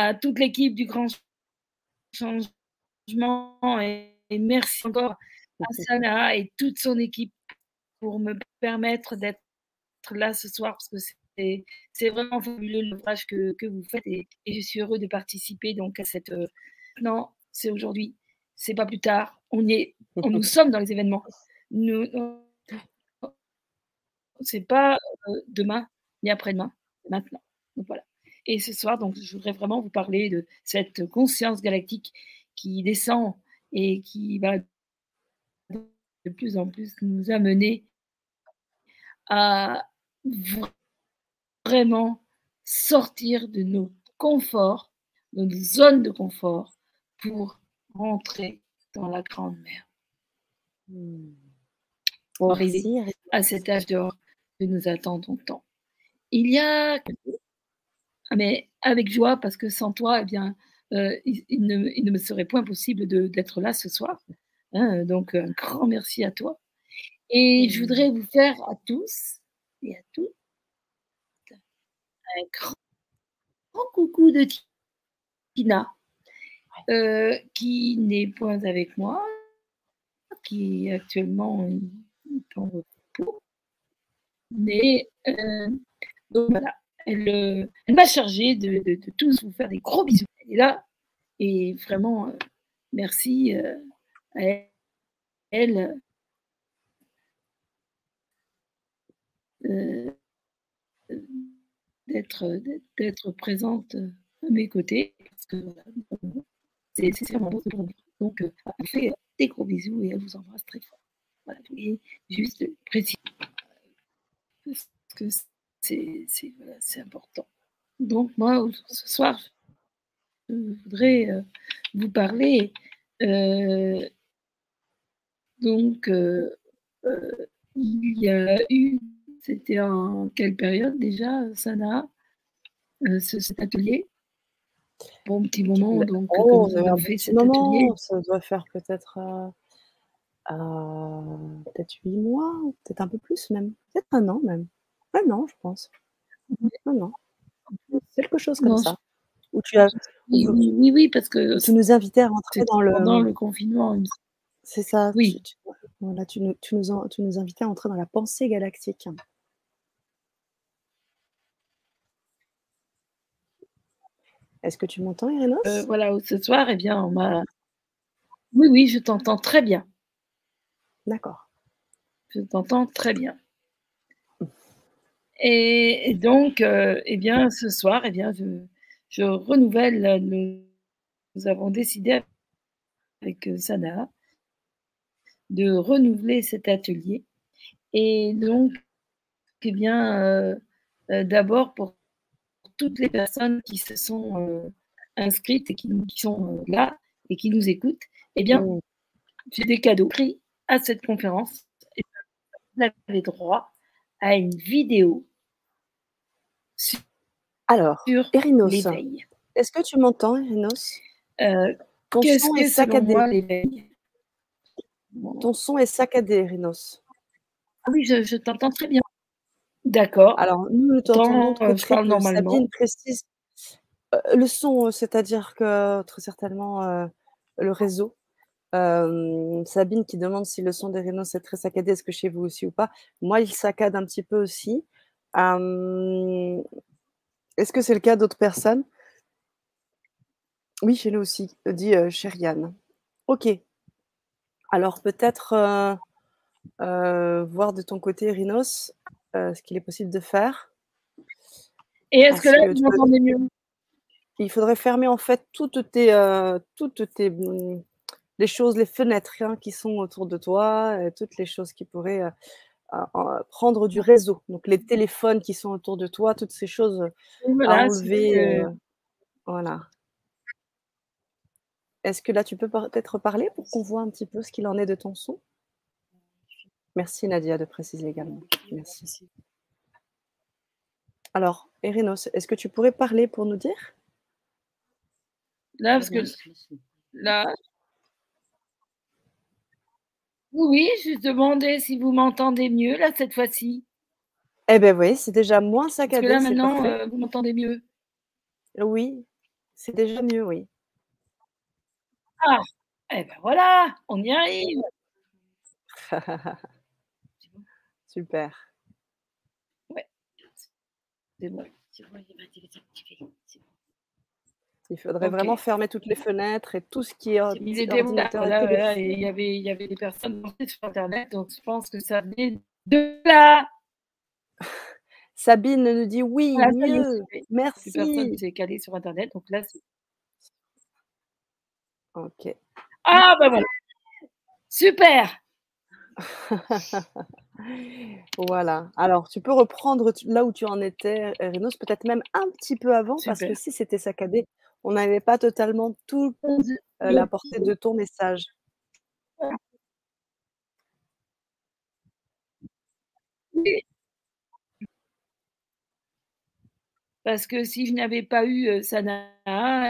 à toute l'équipe du Grand Changement et, merci encore à Sana et toute son équipe pour me permettre d'être là ce soir parce que c'est, c'est vraiment fabuleux l'ouvrage que, que vous faites et, et, je suis heureux de participer donc à cette. Euh, non, c'est aujourd'hui, c'est pas plus tard. On y est, on, nous sommes dans les événements. Nous, c'est pas euh, demain ni après-demain, maintenant. Donc voilà. Et ce soir, donc, je voudrais vraiment vous parler de cette conscience galactique qui descend et qui va de plus en plus nous amener à vraiment sortir de nos conforts, de nos zones de confort pour rentrer dans la grande mer. Pour arriver à cet âge d'or que nous attendons tant. Il y a, mais avec joie, parce que sans toi, eh bien, euh, il, ne, me serait point possible d'être là ce soir. Hein, donc, un grand merci à toi. Et je voudrais vous faire à tous et à toutes un grand, coucou de Tina, euh, qui n'est point avec moi, qui est actuellement en repos. Mais euh, donc voilà, elle, euh, elle m'a chargé de, tous vous faire des gros bisous. Elle est là et vraiment, euh, merci euh, à elle. D'être présente à mes côtés parce que c'est vraiment pour Donc, elle fait des gros bisous et elle vous embrasse très fort. Voilà, juste précis que c'est important. Donc moi, ce soir, je voudrais euh, vous parler. Euh, donc, euh, il y a eu, c'était en quelle période déjà, Sana, cet atelier? Bon petit moment, donc, oh, on fait cet atelier? Ça doit faire peut-être peut-être huit mois, peut-être un peu plus même, peut-être un an même. Un an, je pense. Non, non. Quelque chose comme ça. Où tu as, oui, oui, oui, parce que tu nous invitais à rentrer dans le, pendant le confinement. C'est ça. Oui. Tu, voilà, tu, nous, tu, nous, tu nous invitais à entrer dans la pensée galactique. Est-ce que tu m'entends, Irénos euh, Voilà, ce soir, eh bien, on m'a. Oui, oui, je t'entends très bien. D'accord. Je t'entends très bien. Et, donc, euh, eh bien, ce soir, eh bien, je, renouvelle. nous avons décidé avec euh, Sana de renouveler cet atelier. Et donc, eh bien, euh, d'abord pour toutes les personnes qui se sont inscrites et qui, sont là et qui nous écoutent, eh bien, mmh. j'ai des cadeaux pris à cette conférence. Et vous avez droit à une vidéo alors, Erinos, est-ce que tu m'entends, Erinos? Euh, Ton son est saccadé. Ton son est saccadé, Erinos. Ah oui, je, t'entends très bien. D'accord. Alors, nous, nous t'entendons euh, normalement. précise euh, le son, c'est-à-dire que très certainement le réseau. Sabine qui demande si le son d'Erinos est très saccadé, est-ce que chez vous aussi ou pas? Moi, il saccade un petit peu aussi. Est-ce que c'est le cas d'autres personnes? Oui, chez nous aussi, dit euh, Chériane. Ok. Alors peut-être euh, euh, voir de ton côté, Rhinos, ce qu'il est possible de faire. Et est-ce que là, m'entendez mieux? Il faudrait fermer en fait toutes tes, toutes tes les choses, les fenêtres hein, qui sont autour de toi, toutes les choses qui pourraient prendre du réseau. Donc les téléphones qui sont autour de toi, toutes ces choses à enlever. voilà. Est-ce que là, tu peux peut-être parler pour qu'on voit un petit peu ce qu'il en est de ton son? Merci Nadia de préciser également. Merci. Alors, Erinos, est-ce que tu pourrais parler pour nous dire? Là, parce que là. Oui, je demandais si vous m'entendez mieux là cette fois-ci. Eh bien oui, c'est déjà moins saccadé. Parce que là maintenant, euh, vous m'entendez mieux. Oui, c'est déjà mieux, oui. Ah, eh ben voilà, on y arrive. Super. Ouais. C'est bon. Il faudrait vraiment fermer toutes les fenêtres et tout ce qui est ordinateur. Là, et il y avait, il y avait des personnes sur Internet, donc je pense que ça venait de là. Sabine nous dit oui, mieux. Merci. Personne s'est calé sur Internet, donc là, c'est Ok. Ah, ben voilà. Super. voilà. Alors, tu peux reprendre là où tu en étais, Renos, peut-être même un petit peu avant, parce que si c'était saccadé, on n'avait pas totalement tout euh, la portée de ton message. Parce que si je n'avais pas eu euh, Sana,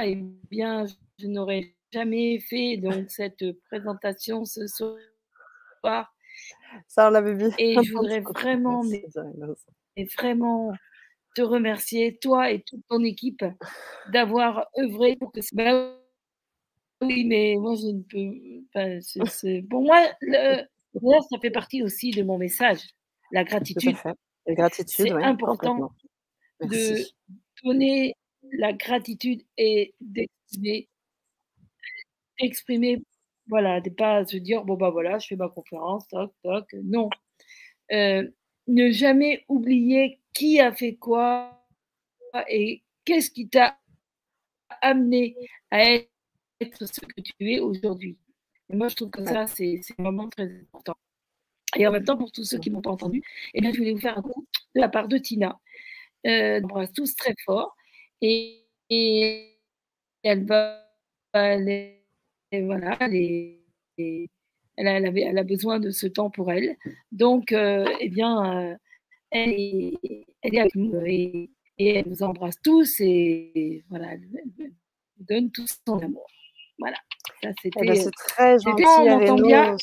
eh bien, je n'aurais jamais fait donc cette présentation ce soir. Ça, on l'avait vu. Et je voudrais vraiment, vraiment te remercier, toi et toute ton équipe, d'avoir œuvré pour que. Ben oui, mais moi, je ne peux. Pour moi, le... ça fait partie aussi de mon message, la gratitude. La gratitude, c'est important de donner la gratitude et d'exprimer exprimer, voilà, de pas se dire, bon, bah voilà, je fais ma conférence, toc, toc. Non. Euh, ne jamais oublier qui a fait quoi et qu'est-ce qui t'a amené à être ce que tu es aujourd'hui. moi, je trouve que ça, c'est vraiment très important. Et en même temps, pour tous ceux qui m'ont pas entendu, eh bien, je voulais vous faire un coup de la part de Tina. Euh, on tous très fort et, elle va aller voilà, elle, elle, a, elle, a, besoin de ce temps pour elle. Donc, euh, eh bien, euh, elle, est, elle, est, avec nous et, elle nous embrasse tous et voilà, elle, nous donne tout son amour. Voilà. Ça, c'était, eh ben, c'est très gentil. On entend bien.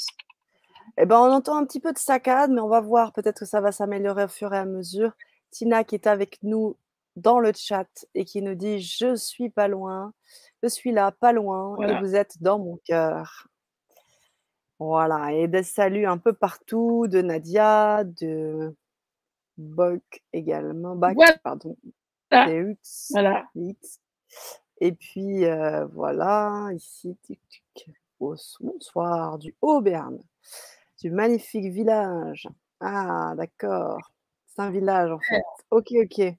Eh ben, on entend un petit peu de saccade, mais on va voir. Peut-être que ça va s'améliorer au fur et à mesure. Tina qui est avec nous dans le chat et qui nous dit Je suis pas loin. Je suis là, pas loin, et vous êtes dans mon cœur. Voilà, et des saluts un peu partout de Nadia, de Bok également, Bach, pardon, voilà. Et puis euh, voilà, ici, tic, tic. bonsoir du Haut-Berne, du magnifique village. Ah, d'accord, c'est un village en fait. Ok, ok.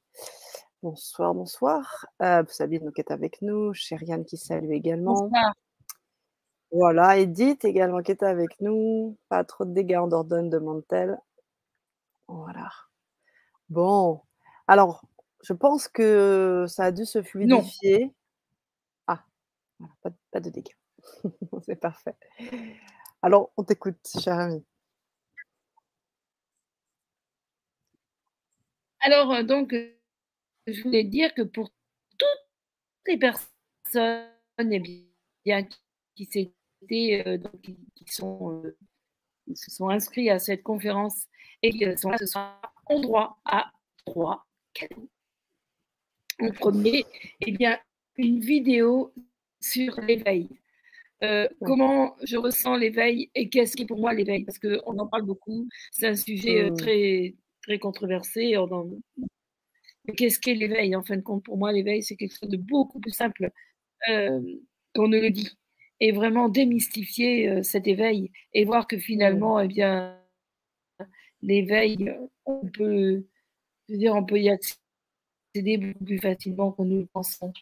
Bonsoir, bonsoir. Euh, Sabine qui est avec nous, Chériane qui salue également. Bonsoir. Voilà, Edith également qui est avec nous. Pas trop de dégâts en Dordogne, de Mantel. Voilà. Bon, alors, je pense que ça a dû se fluidifier. Ah, pas, pas, de dégâts. C'est parfait. Alors, on t'écoute, cher ami. Alors, euh, donc, je voulais dire que pour toutes les personnes eh bien, qui, euh, qui, sont, euh, se sont inscrits à cette conférence et qui sont là ce soir, ont droit à trois cadeaux. En premier, eh bien, une vidéo sur l'éveil. Euh, comment je ressens l'éveil et qu'est-ce qui est pour moi l'éveil? Parce qu'on en parle beaucoup, c'est un sujet mmh. très, très controversé. On qu'est-ce qu'est l'éveil? En fin de compte, pour moi, l'éveil, c'est quelque chose de beaucoup plus simple euh, qu'on ne le dit. Et vraiment démystifier euh, cet éveil et voir que finalement, eh bien, l'éveil, on peut, dire, on peut y accéder beaucoup plus facilement qu'on nous le pensons.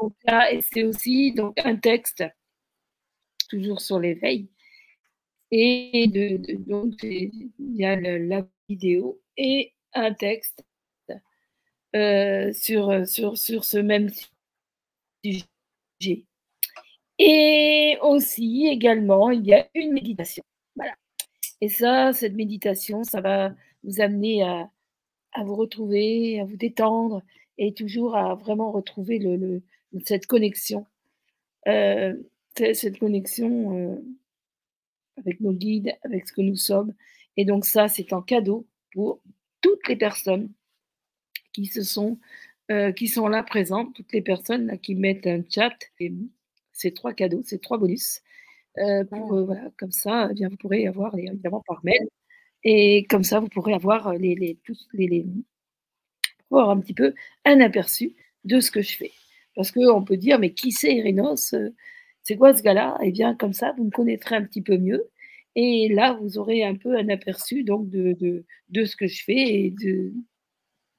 Donc là, c'est aussi donc un texte, toujours sur l'éveil, Et de, donc, il y a la vidéo et un texte euh, sur ce même sujet. Et aussi, également, il y a une méditation. Et ça, cette méditation, ça va vous amener à, vous retrouver, à vous détendre et toujours à vraiment retrouver cette connexion. Euh, cette connexion euh, avec nos guides, avec ce que nous sommes. Et donc ça, c'est un cadeau pour toutes les personnes qui se sont, euh, qui sont là présentes, toutes les personnes qui mettent un chat. Et ces trois cadeaux, ces trois bonus. Euh, pour, euh, voilà, comme ça, eh bien, vous pourrez avoir évidemment par mail. Et comme ça, vous pourrez avoir les, les, tous les, les avoir un petit peu un aperçu de ce que je fais. Parce qu'on peut dire, mais qui c'est Irinos C'est quoi ce gars-là? Eh bien, comme ça, vous me connaîtrez un petit peu mieux. Et là, vous aurez un peu un aperçu donc de, de, de ce que je fais et de,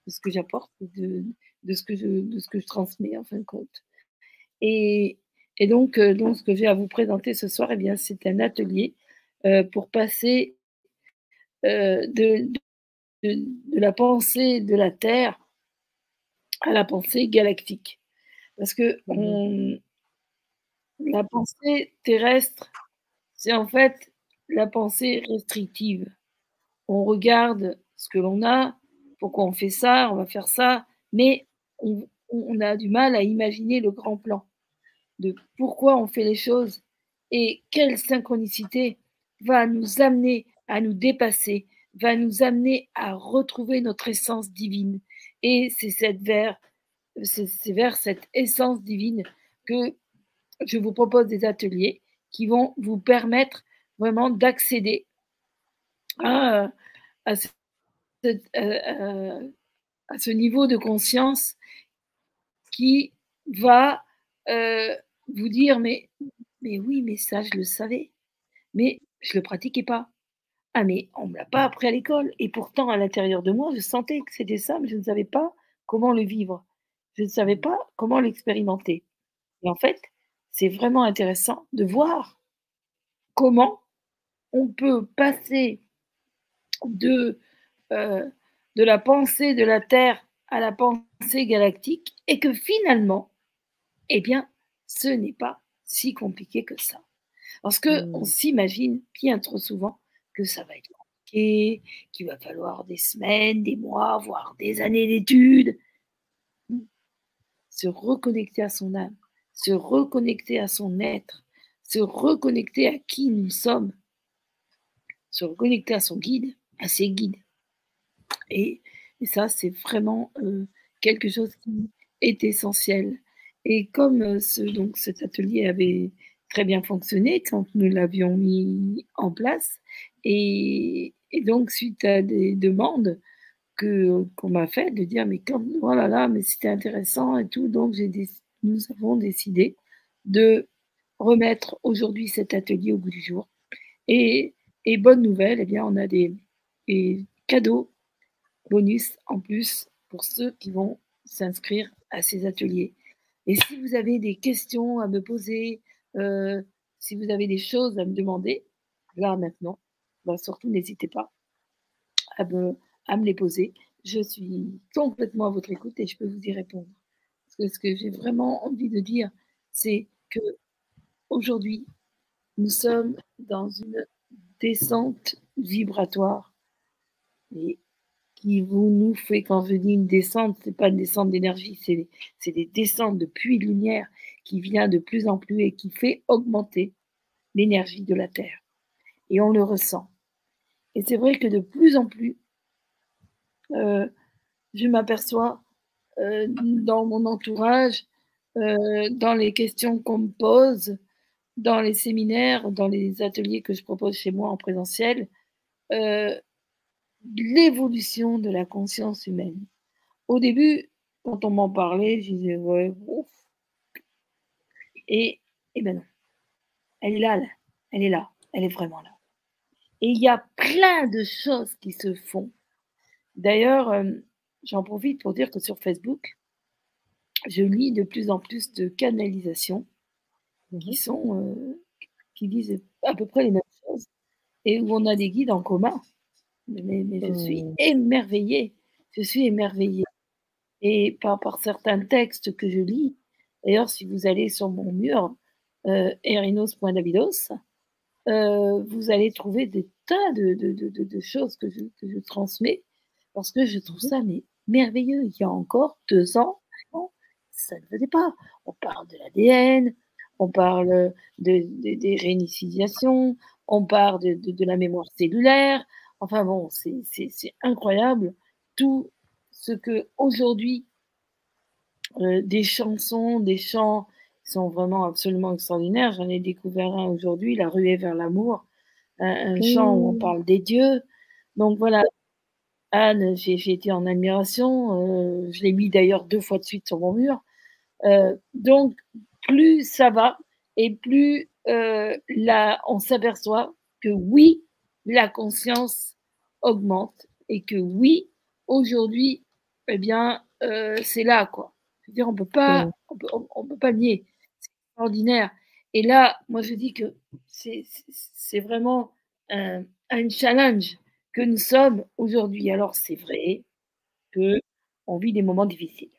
de ce que j'apporte, de, de, ce que je, de ce que je transmets en fin de compte. Et, et donc, euh, donc, ce que j'ai à vous présenter ce soir, eh bien, c'est un atelier euh, pour passer euh, de, de, de, la pensée de la Terre à la pensée galactique. Parce que mmh on, la pensée terrestre, c'est en fait la pensée restrictive. On regarde ce que l'on a, pourquoi on fait ça, on va faire ça, mais on, on, a du mal à imaginer le grand plan de pourquoi on fait les choses et quelle synchronicité va nous amener à nous dépasser, va nous amener à retrouver notre essence divine. Et c'est cette vers, cette essence divine que je vous propose des ateliers qui vont vous permettre vraiment d'accéder à, à, ce, niveau de conscience qui va euh, vous dire mais, mais oui, mais ça, je le savais, mais je ne le pratiquais pas. Ah, mais on ne me l'a pas appris à l'école. Et pourtant, à l'intérieur de moi, je sentais que c'était ça, mais je ne savais pas comment le vivre. Je ne savais pas comment l'expérimenter. Et en fait, c'est vraiment intéressant de voir comment on peut passer de, euh, de la pensée de la Terre à la pensée galactique et que finalement, eh bien, ce n'est pas si compliqué que ça. Parce que on mmh. s'imagine bien trop souvent que ça va être compliqué, qu'il va falloir des semaines, des mois, voire des années d'études. Se reconnecter à son âme, se reconnecter à son être, se reconnecter à qui nous sommes, se reconnecter à son guide, à ses guides. Et, ça, c'est vraiment euh, quelque chose qui est essentiel. Et comme euh, ce, donc, cet atelier avait très bien fonctionné quand nous l'avions mis en place, et, donc suite à des demandes que qu'on m'a fait de dire mais comme voilà oh là mais c'était intéressant et tout, donc j'ai nous avons décidé de remettre aujourd'hui cet atelier au bout du jour. Et, et bonne nouvelle, eh bien on a des, des cadeaux bonus en plus pour ceux qui vont s'inscrire à ces ateliers. Et si vous avez des questions à me poser, euh, si vous avez des choses à me demander, là maintenant, bah, surtout n'hésitez pas à me, les poser. Je suis complètement à votre écoute et je peux vous y répondre. Parce que ce que j'ai vraiment envie de dire, c'est que aujourd'hui, nous sommes dans une descente vibratoire. Et qui vous nous fait, quand je dis une descente, c'est pas une descente d'énergie, c'est des descentes de puits de lumière qui vient de plus en plus et qui fait augmenter l'énergie de la Terre. Et on le ressent. Et c'est vrai que de plus en plus, euh, je m'aperçois euh, dans mon entourage, euh, dans les questions qu'on me pose, dans les séminaires, dans les ateliers que je propose chez moi en présentiel, l'évolution de la conscience humaine. Au début, quand on m'en parlait, je disais, ouais, ouf. Et, et ben non. Elle est là, elle est là, elle est vraiment là. Et il y a plein de choses qui se font. D'ailleurs, euh, j'en profite pour dire que sur Facebook, je lis de plus en plus de canalisations qui mhm. sont, euh, qui disent à peu près les mêmes choses. et où on a des guides en commun. Mais, je suis mmh. émerveillée. Je suis émerveillée. Et par, par certains textes que je lis, d'ailleurs, si vous allez sur mon mur, euh, erinos.davidos, euh, vous allez trouver des tas de, de, de, de choses que je, que je, transmets parce que je trouve mmh. ça mais, merveilleux. Il y a encore deux ans, ça ne faisait pas. On parle de l'ADN, on parle de, des réinitialisations, on parle de, la mémoire cellulaire. Enfin bon, c'est incroyable tout ce que aujourd'hui euh, des chansons, des chants sont vraiment absolument extraordinaires. J'en ai découvert un aujourd'hui, La ruée vers l'amour, un, chant où on parle des dieux. Donc voilà, Anne, j'ai été en admiration. Euh, je l'ai mis d'ailleurs deux fois de suite sur mon mur. Euh, donc, plus ça va et plus là, on s'aperçoit que oui, la conscience augmente et que oui, aujourd'hui, eh bien, euh, c'est là, quoi. Je veux dire, on peut pas, on peut, on, peut pas nier. C'est extraordinaire. Et là, moi, je dis que c'est vraiment un, un, challenge que nous sommes aujourd'hui. Alors, c'est vrai que on vit des moments difficiles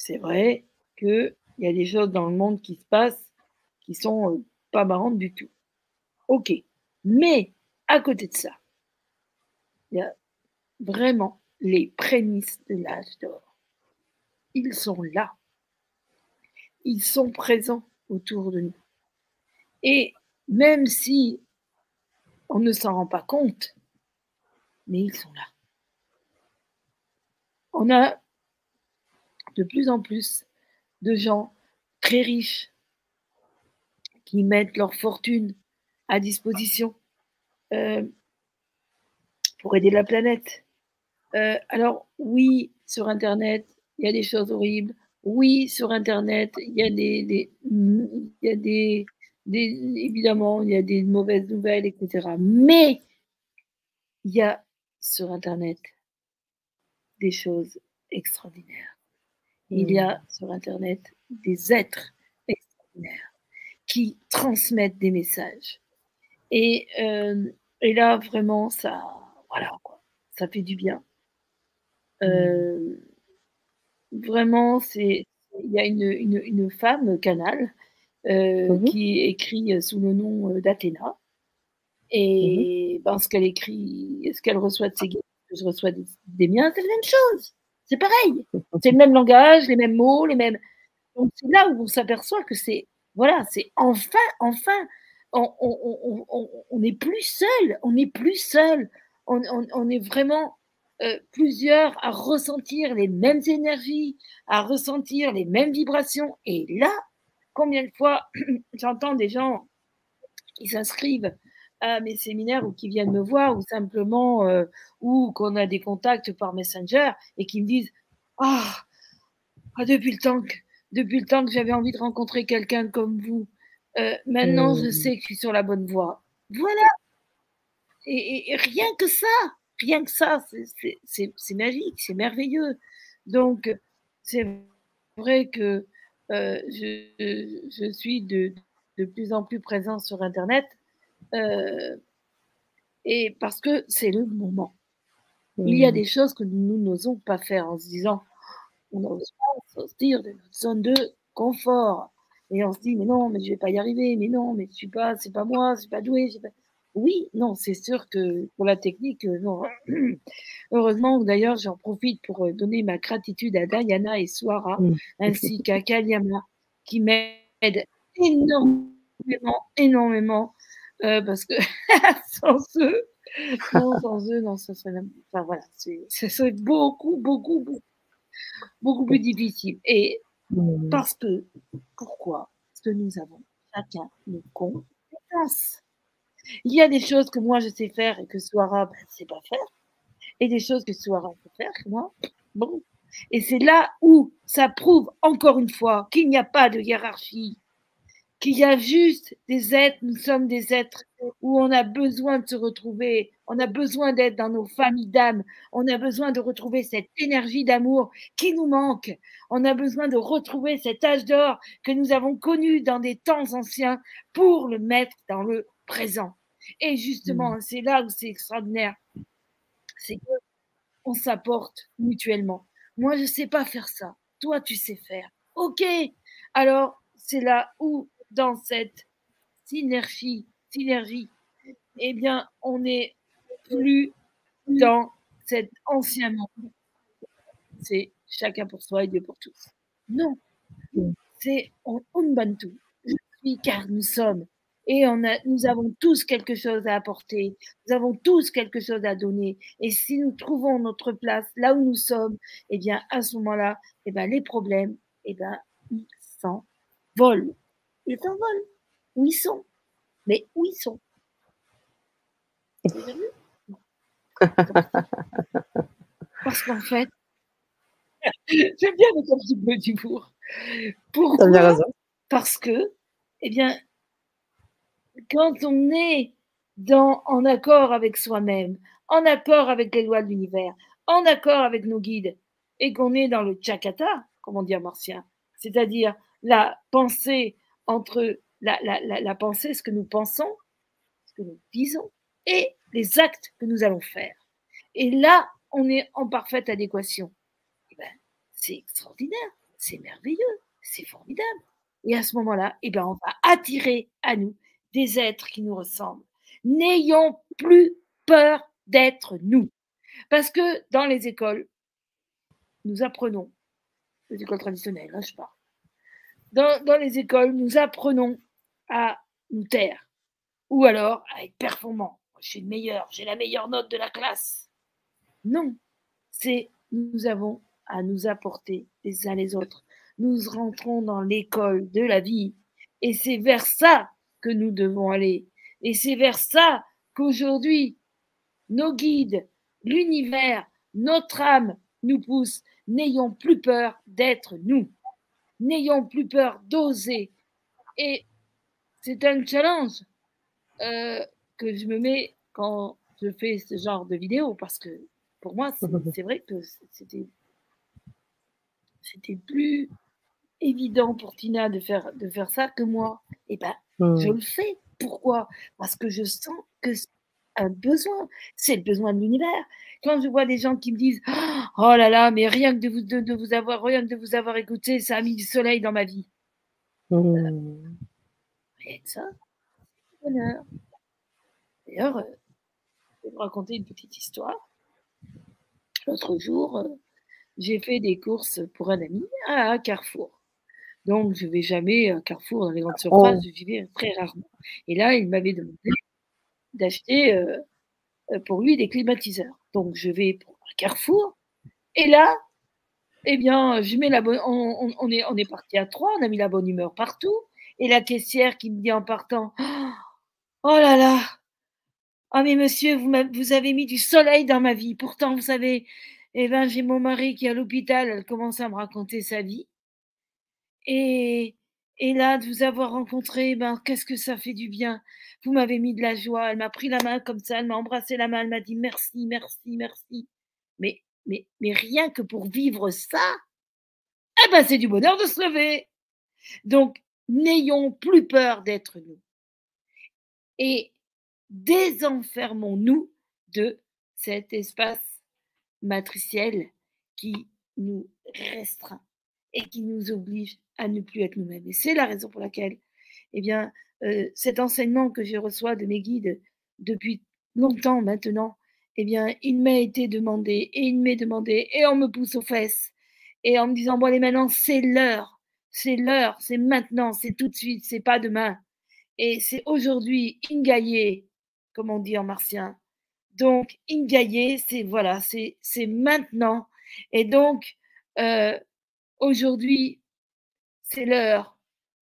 c'est vrai qu'il y a des choses dans le monde qui se passent qui sont euh, pas marrantes du tout. Ok. Mais à côté de ça, il y a vraiment les prémices de l'âge d'or. Ils sont là. Ils sont présents autour de nous. Et même si on ne s'en rend pas compte, mais ils sont là. On a de plus en plus de gens très riches qui mettent leur fortune à disposition euh, pour aider la planète. Euh, alors oui, sur Internet, il y a des choses horribles. Oui, sur Internet, il y a des, il y a des, évidemment, il y a des mauvaises nouvelles, etc. Mais il y a sur Internet des choses extraordinaires il y a sur Internet des êtres extraordinaires qui transmettent des messages. Et, euh, et là, vraiment, ça, voilà, quoi, ça fait du bien. Mmh. Euh, vraiment, c'est, il y a une, une, une femme, Canal, euh, mmh qui écrit sous le nom d'Athéna. Et ben, ce qu'elle écrit, ce qu'elle reçoit de ses guides, je reçois des, des miens, c'est la même chose. C'est pareil. C'est le même langage, les mêmes mots, les mêmes. Donc c'est là où on s'aperçoit que c'est voilà, c'est enfin, enfin, on n'est plus seul, on n'est plus seul, on, est vraiment euh, plusieurs à ressentir les mêmes énergies, à ressentir les mêmes vibrations. Et là, combien de fois j'entends des gens qui s'inscrivent à mes séminaires ou qui viennent me voir ou simplement euh, ou qu'on a des contacts par Messenger et qui me disent ah, ah depuis le temps que depuis le temps que j'avais envie de rencontrer quelqu'un comme vous euh, maintenant je mmh. sais que je suis sur la bonne voie voilà et, rien que ça rien que ça c'est magique c'est merveilleux donc c'est vrai que euh, je, je, suis de, de plus en plus présent sur internet euh, et parce que c'est le moment. Il y a mmh. des choses que nous n'osons pas faire en se disant, on n'ose pas sortir de notre zone de confort. Et on se dit, mais non, mais je vais pas y arriver, mais non, mais je suis pas, c'est pas moi, je suis pas doué. Oui, non, c'est sûr que pour la technique, euh, non. Heureusement, d'ailleurs, j'en profite pour euh, donner ma gratitude à Diana et Swara, mmh. ainsi qu'à Kaliama, qui m'aident énormément, énormément euh, parce que sans eux, non, sans eux, non, ça serait, enfin voilà, ça serait beaucoup, beaucoup, beaucoup, beaucoup plus difficile. Et mmh. parce que, pourquoi? Parce que nous avons chacun nos compétences. Il y a des choses que moi je sais faire et que Soara ben, ne sait pas faire, et des choses que Soara peut faire que moi, bon. Et c'est là où ça prouve encore une fois qu'il n'y a pas de hiérarchie qu'il y a juste des êtres, nous sommes des êtres où on a besoin de se retrouver, on a besoin d'être dans nos familles d'âme, on a besoin de retrouver cette énergie d'amour qui nous manque, on a besoin de retrouver cet âge d'or que nous avons connu dans des temps anciens pour le mettre dans le présent. Et justement, mmh. c'est là où c'est extraordinaire. C'est qu'on s'apporte mutuellement. Moi, je ne sais pas faire ça. Toi, tu sais faire. OK. Alors, c'est là où, dans cette synergie, eh bien, on n'est plus dans cet ancien monde. C'est chacun pour soi et Dieu pour tous. Non. C'est on, Ubuntu. Je suis car nous sommes. Et nous avons tous quelque chose à apporter. Nous avons tous quelque chose à donner. Et si nous trouvons notre place là où nous sommes, eh bien, à ce moment-là, eh bien, les problèmes, eh bien, ils s'envolent. Ils s'envolent. Où ils sont? Mais où ils sont? Parce qu'en fait, j'aime bien le petit peu d'humour. Pourquoi? Parce que, eh bien, quand on est dans, en accord avec soi-même, en accord avec les lois de l'univers, en accord avec nos guides, et qu'on est dans le chakata, comme on dit en martien, c'est-à-dire la pensée entre la, pensée, ce que nous pensons, ce que nous disons, et les actes que nous allons faire. Et là, on est en parfaite adéquation. Eh ben, c'est extraordinaire, c'est merveilleux, c'est formidable. Et à ce moment-là, eh ben, on va attirer à nous des êtres qui nous ressemblent. N'ayons plus peur d'être nous. Parce que dans les écoles, nous apprenons, les écoles traditionnelles, hein, je parle, dans, les écoles, nous apprenons à nous taire ou alors à être performant. Je suis le meilleur, j'ai la meilleure note de la classe. Non, c'est nous avons à nous apporter les uns les autres. Nous rentrons dans l'école de la vie et c'est vers ça que nous devons aller. Et c'est vers ça qu'aujourd'hui, nos guides, l'univers, notre âme nous poussent. N'ayons plus peur d'être nous. N'ayons plus peur d'oser. Et c'est un challenge euh, que je me mets quand je fais ce genre de vidéo parce que pour moi, c'est vrai que c'était c'était plus évident pour Tina de faire, de faire ça que moi. Et eh ben, je mmh. le fais. Pourquoi? Parce que je sens que un besoin. C'est le besoin de l'univers. Quand je vois des gens qui me disent Oh là là, mais rien que de vous, de, vous avoir, rien que de vous avoir écouté, ça a mis du soleil dans ma vie. Mmh. Rien que ça, bonheur. D'ailleurs, je vais vous raconter une petite histoire. L'autre jour, euh, j'ai fait des courses pour un ami à Carrefour. Donc, je ne vais jamais à Carrefour dans les grandes surfaces, oh. je vais très rarement. Et là, il m'avait demandé d'acheter euh, euh, pour lui des climatiseurs. Donc, je vais pour Carrefour. Et là, eh bien, je mets la bonne, on, est, on est parti à trois, on a mis la bonne humeur partout. Et la caissière qui me dit en partant Oh là là Oh, mais monsieur, vous, vous avez mis du soleil dans ma vie. Pourtant, vous savez, eh ben, j'ai mon mari qui est à l'hôpital, elle commence à me raconter sa vie. Et, et là, de vous avoir rencontré, ben, qu'est-ce que ça fait du bien. Vous m'avez mis de la joie. Elle m'a pris la main comme ça, elle m'a embrassé la main, elle m'a dit merci, merci, merci. Mais, mais, mais rien que pour vivre ça, eh ben, c'est du bonheur de se lever. Donc, n'ayons plus peur d'être nous. Et désenfermons-nous de cet espace matriciel qui nous restreint et qui nous oblige à ne plus être nous-mêmes. Et c'est la raison pour laquelle, eh bien, euh, cet enseignement que je reçois de mes guides depuis longtemps maintenant, eh bien, il m'a été demandé et il m'est demandé et on me pousse aux fesses et en me disant bon allez maintenant c'est l'heure, c'est l'heure, c'est maintenant, c'est tout de suite, c'est pas demain et c'est aujourd'hui ingaillé, comme on dit en martien. Donc ingaillé, c'est voilà, c'est c'est maintenant et donc euh, aujourd'hui c'est l'heure.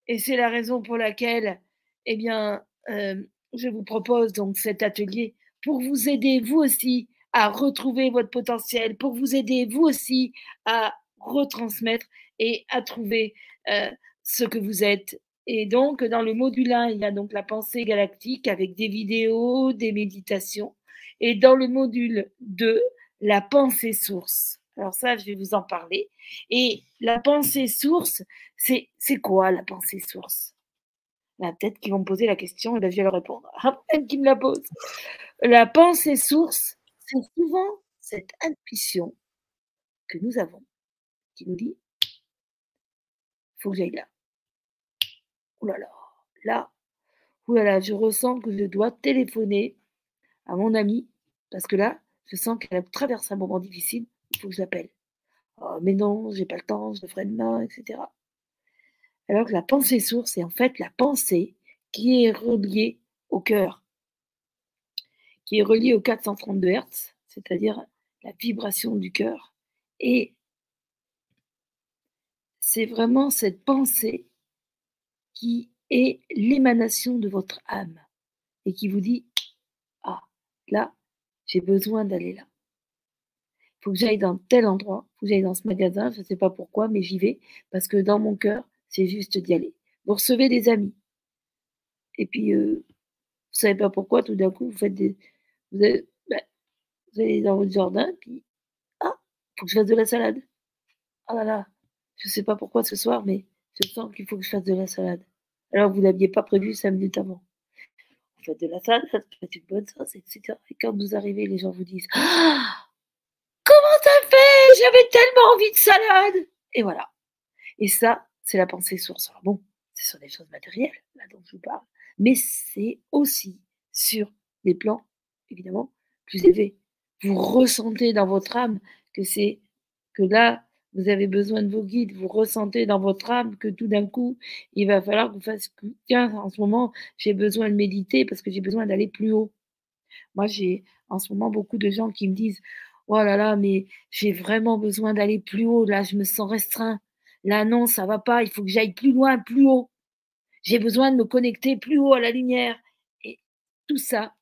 Et c'est la raison pour laquelle, eh bien, euh, je vous propose donc cet atelier pour vous aider, vous aussi, à retrouver votre potentiel, pour vous aider, vous aussi, à retransmettre et à trouver euh, ce que vous êtes. Et donc, dans le module 1, il y a donc la pensée galactique avec des vidéos, des méditations. Et dans le module 2, la pensée source. Alors ça, je vais vous en parler. Et la pensée source, c'est quoi la pensée source? Bah, peut-être qu'ils vont me poser la question et ben, je vais leur répondre. Ah, me la pose. La pensée source, c'est souvent cette intuition que nous avons qui nous dit faut que j'aille là. Oh là là, là, là là, je ressens que je dois téléphoner à mon ami parce que là, je sens qu'elle a traversé un moment difficile, il faut que je l'appelle. Oh, mais non, j'ai pas le temps, je le ferai demain, etc. Alors que la pensée source est en fait la pensée qui est reliée au cœur, qui est reliée au 432 Hertz, c'est-à-dire la vibration du cœur. Et c'est vraiment cette pensée qui est l'émanation de votre âme et qui vous dit Ah, là, j'ai besoin d'aller là. Faut que j'aille dans tel endroit, faut que j'aille dans ce magasin, je ne sais pas pourquoi, mais j'y vais parce que dans mon cœur, c'est juste d'y aller. Vous recevez des amis. Et puis, euh, vous ne savez pas pourquoi, tout d'un coup, vous faites des. Vous, ben, vous allez dans votre jardin, puis. Ah, faut que je fasse de la salade. Ah là là, je ne sais pas pourquoi ce soir, mais je sens qu'il faut que je fasse de la salade. Alors, vous ne l'aviez pas prévu cinq minutes avant. Vous faites de la salade, vous faites une bonne sauce, etc. Et quand vous arrivez, les gens vous disent ah, J'avais tellement envie de salade Et voilà. Et ça, c'est la pensée source. Alors bon, c'est sur des choses matérielles, là dont je vous parle, mais c'est aussi sur des plans, évidemment, plus élevés. Vous ressentez dans votre âme que c'est que là, vous avez besoin de vos guides, vous ressentez dans votre âme que tout d'un coup, il va falloir que vous fassiez, tiens, en ce moment, j'ai besoin de méditer parce que j'ai besoin d'aller plus haut. Moi, j'ai en ce moment beaucoup de gens qui me disent, oh là là, mais j'ai vraiment besoin d'aller plus haut, là, je me sens restreint. Là, non, ça va pas, il faut que j'aille plus loin, plus haut. J'ai besoin de me connecter plus haut à la lumière. Et tout ça,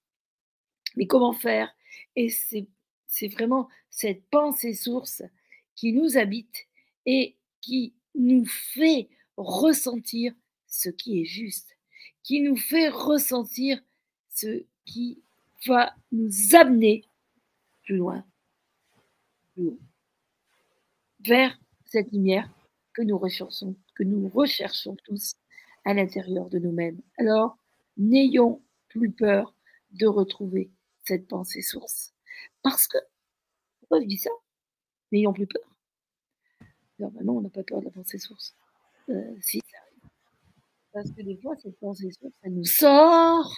mais comment faire? Et c'est vraiment cette pensée source qui nous habite et qui nous fait ressentir ce qui est juste, qui nous fait ressentir ce qui va nous amener plus loin, vers cette lumière que nous recherchons, que nous recherchons tous à l'intérieur de nous-mêmes. Alors, n'ayons plus peur de retrouver cette pensée source. Parce que, pourquoi je dis ça? N'ayons plus peur. Non, on n'a pas peur de la pensée source. Euh, si, ça arrive. Parce que des fois, cette pensée source, elle nous sort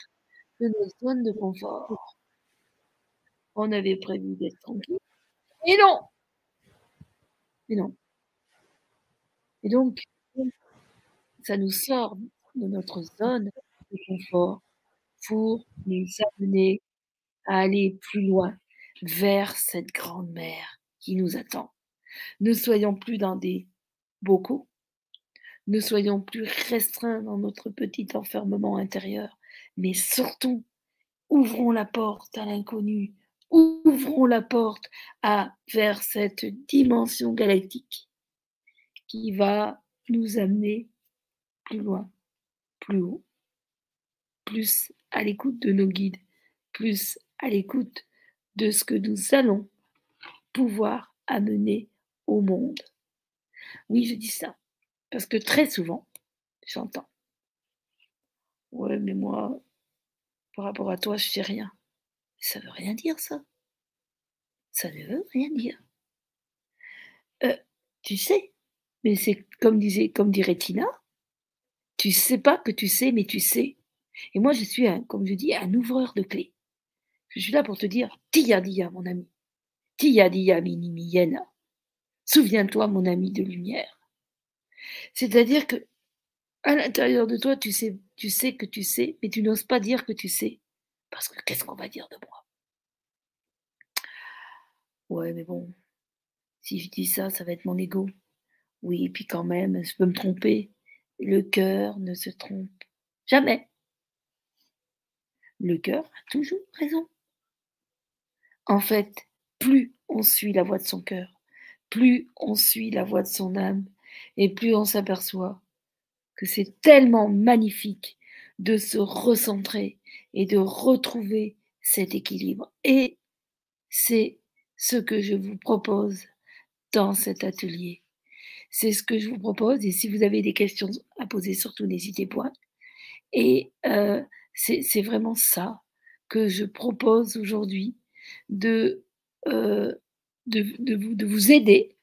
de nos zones de confort. On avait prévu d'être tranquille. Et non Et non. Et donc, ça nous sort de notre zone de confort pour nous amener à aller plus loin vers cette grande mer qui nous attend. Ne soyons plus dans des bocaux, ne soyons plus restreints dans notre petit enfermement intérieur, mais surtout, ouvrons la porte à l'inconnu, ouvrons la porte à vers cette dimension galactique qui va nous amener plus loin, plus haut, plus à l'écoute de nos guides, plus à l'écoute de ce que nous allons pouvoir amener au monde. Oui, je dis ça, parce que très souvent, j'entends. Ouais, mais moi, par rapport à toi, je sais rien. Ça veut rien dire, ça. Ça ne veut rien dire. Euh, tu sais, mais c'est comme disait, comme dirait Tina, tu sais pas que tu sais, mais tu sais. Et moi, je suis, un, comme je dis, un ouvreur de clés. Je suis là pour te dire, tia dia, mon ami. Tia dia mini Souviens-toi, mon ami de lumière. C'est-à-dire que à l'intérieur de toi, tu sais, tu sais que tu sais, mais tu n'oses pas dire que tu sais. Parce que qu'est-ce qu'on va dire de moi? Ouais, mais bon, si je dis ça, ça va être mon ego. Oui, puis quand même, je peux me tromper. Le cœur ne se trompe jamais. Le cœur a toujours raison. En fait, plus on suit la voix de son cœur, plus on suit la voix de son âme, et plus on s'aperçoit que c'est tellement magnifique de se recentrer et de retrouver cet équilibre. Et c'est ce que je vous propose dans cet atelier. C'est ce que je vous propose. Et si vous avez des questions à poser, surtout n'hésitez pas. Et euh, c'est vraiment ça que je propose aujourd'hui de, euh, de, de, vous, de vous aider.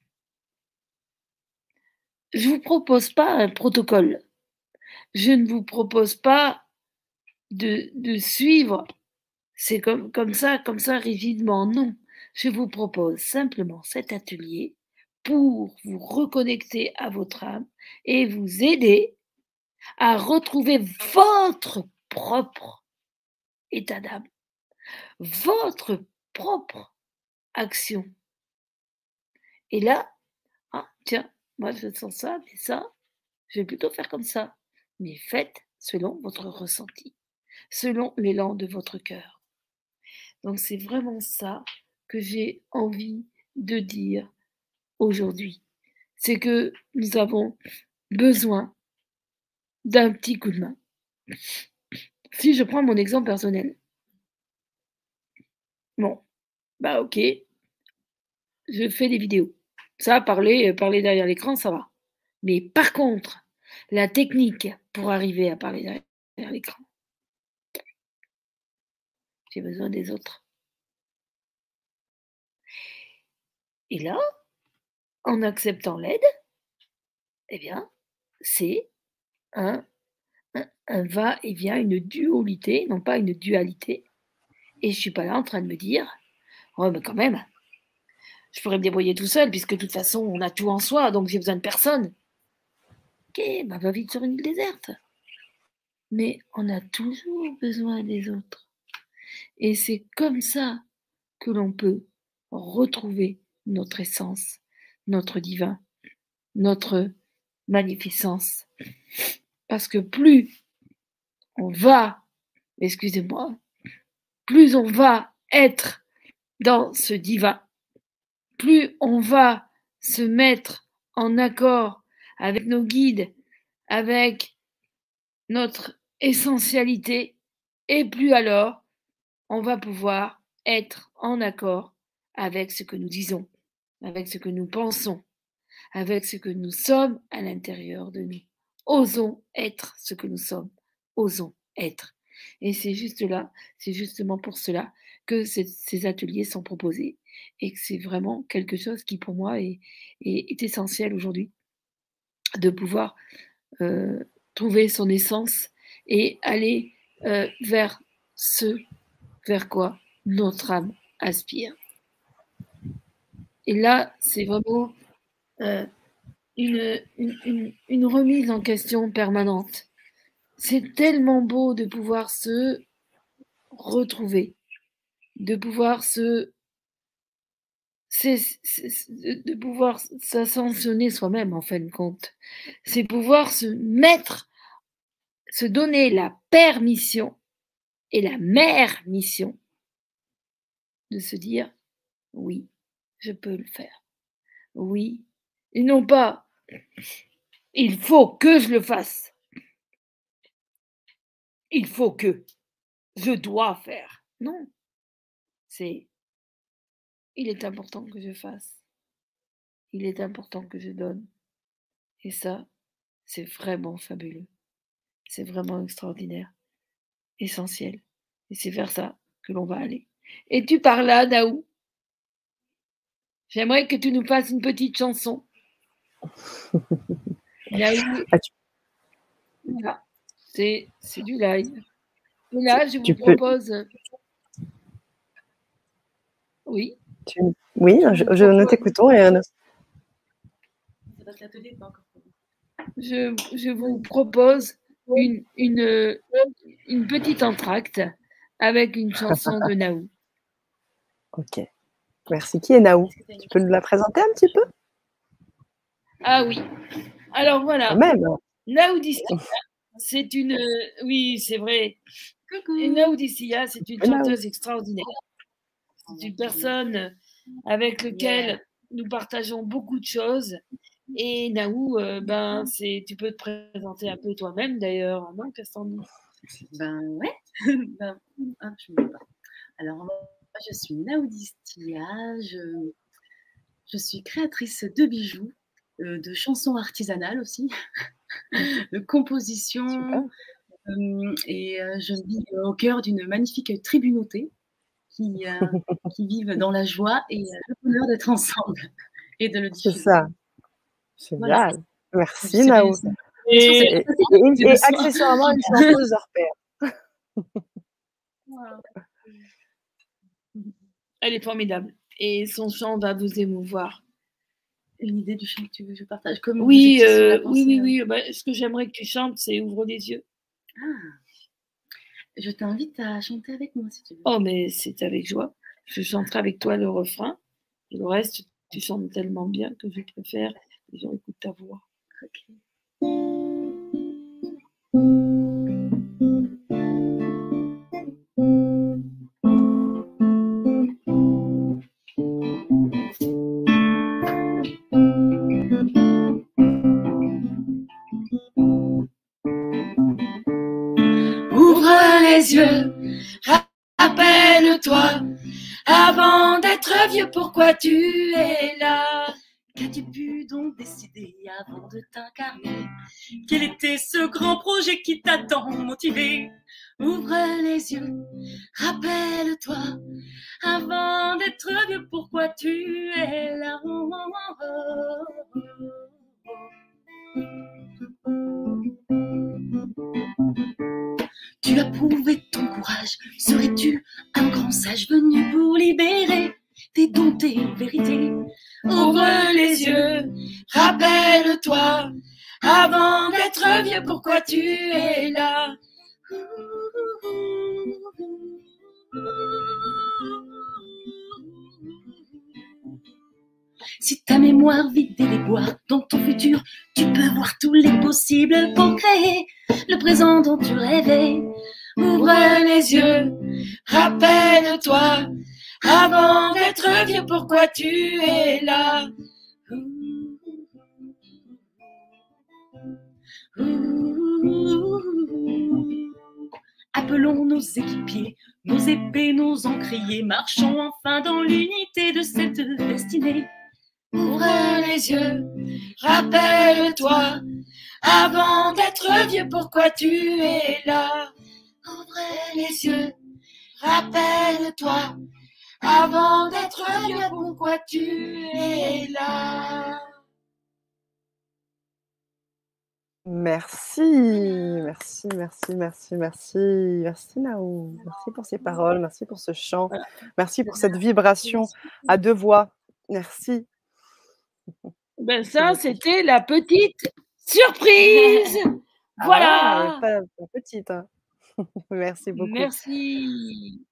Je ne vous propose pas un protocole. Je ne vous propose pas de, de suivre. C'est comme, comme ça, comme ça, rigidement. Non. Je vous propose simplement cet atelier pour vous reconnecter à votre âme et vous aider à retrouver votre propre état d'âme, votre propre action. Et là, ah, tiens, moi je sens ça, mais ça, je vais plutôt faire comme ça. Mais faites selon votre ressenti, selon l'élan de votre cœur. Donc c'est vraiment ça que j'ai envie de dire aujourd'hui. C'est que nous avons besoin d'un petit coup de main. Si je prends mon exemple personnel, bon, bah ok, je fais des vidéos. Ça, parler, parler derrière l'écran, ça va. Mais par contre, la technique pour arriver à parler derrière l'écran, j'ai besoin des autres. Et là, en acceptant l'aide, eh bien, c'est un, va-et-vient, une dualité, non pas une dualité. Et je suis pas là en train de me dire, oh, mais quand même, je pourrais me débrouiller tout seul, puisque de toute façon, on a tout en soi, donc j'ai besoin de personne. Ok, bah, va vite sur une île déserte. Mais on a toujours besoin des autres. Et c'est comme ça que l'on peut retrouver notre essence, notre divin, notre magnificence. Parce que plus on va, excusez-moi, plus on va être dans ce divin, plus on va se mettre en accord avec nos guides, avec notre essentialité, et plus alors on va pouvoir être en accord avec ce que nous disons, avec ce que nous pensons, avec ce que nous sommes à l'intérieur de nous. Osons être ce que nous sommes. Osons être. Et c'est juste là, c'est justement pour cela que ces ateliers sont proposés et que c'est vraiment quelque chose qui pour moi est, essentiel aujourd'hui, de pouvoir euh, trouver son essence et aller euh, vers ce vers quoi notre âme aspire. Et là, c'est vraiment euh, une, remise en question permanente. C'est tellement beau de pouvoir se retrouver, de pouvoir se de pouvoir s'ascensionner soi-même en fin de compte. C'est pouvoir se mettre, se donner la permission la mère mission de se dire oui, je peux le faire. Oui. Et non pas, il faut que je le fasse. Il faut que. Je dois faire. Non. C'est, il est important que je fasse. Il est important que je donne. Et ça, c'est vraiment fabuleux. C'est vraiment extraordinaire. Essentiel. Et c'est vers ça que l'on va aller. Et tu parles là, Daou J'aimerais que tu nous fasses une petite chanson. Ah, c'est, du live. Et là, je vous propose. Oui. Oui, je, je nous t'écoutons. Et... Je, je vous propose une, une, une petite entracte avec une chanson de Naou. Ok. Merci. Qui est Naou Tu peux nous la présenter un petit peu? Ah oui. Alors voilà. Même. Naou c'est une. Oui, c'est vrai. Coucou. Naou c'est une chanteuse extraordinaire. C'est une personne avec laquelle nous partageons beaucoup de choses. Et Naou, euh, ben, c'est, tu peux te présenter un peu toi-même d'ailleurs, non, Cassandre? Ben ouais. ben, ah, je pas. Alors, je suis Naoudistia, je, je suis créatrice de bijoux, euh, de chansons artisanales aussi, de composition, et je vis au cœur d'une magnifique tribunauté qui, qui vivent dans la joie et le bonheur d'être ensemble et de le diffuser. C'est ça. Génial. Merci, Nao. Et, accessoirement une chanteuse hors Elle est formidable. Et son chant va vous émouvoir. Une idée du chant que tu veux que je partage comme Oui, euh, oui, oui, oui. Bah, ce que j'aimerais que tu chantes, c'est Ouvre les yeux. Ah. Je t'invite à chanter avec moi si tu veux. Oh, mais c'est avec joie. Je chanterai avec toi le refrain. Et le reste, tu chantes tellement bien que je préfère que les gens écoutent ta voix. Rappelle-toi, avant d'être vieux, pourquoi tu es là? Qu'as-tu pu donc décider avant de t'incarner? Quel était ce grand projet qui t'a tant motivé? Ouvre les yeux, rappelle-toi, avant d'être vieux, pourquoi tu es là? Tu as prouvé ton courage, serais-tu un grand sage venu pour libérer tes dons, tes vérités? Ouvre les yeux, rappelle-toi, avant d'être vieux, pourquoi tu es là? Si ta mémoire vide des déboires dans ton futur, tu peux voir tous les possibles pour créer le présent dont tu rêvais. Ouvre les yeux, rappelle-toi, avant d'être vieux, pourquoi tu es là? Appelons nos équipiers, nos épées, nos encriers, marchons enfin dans l'unité de cette destinée. Ouvre les yeux, rappelle-toi, avant d'être vieux, pourquoi tu es là? Ouvre les yeux, rappelle-toi, avant d'être vieux, pourquoi tu es là? Merci, merci, merci, merci, merci, merci Nao, merci pour ces paroles, merci pour ce chant, merci pour cette vibration à deux voix, merci. Ben ça, c'était la petite surprise. Ah voilà. pas, petite. Hein. merci beaucoup. Merci.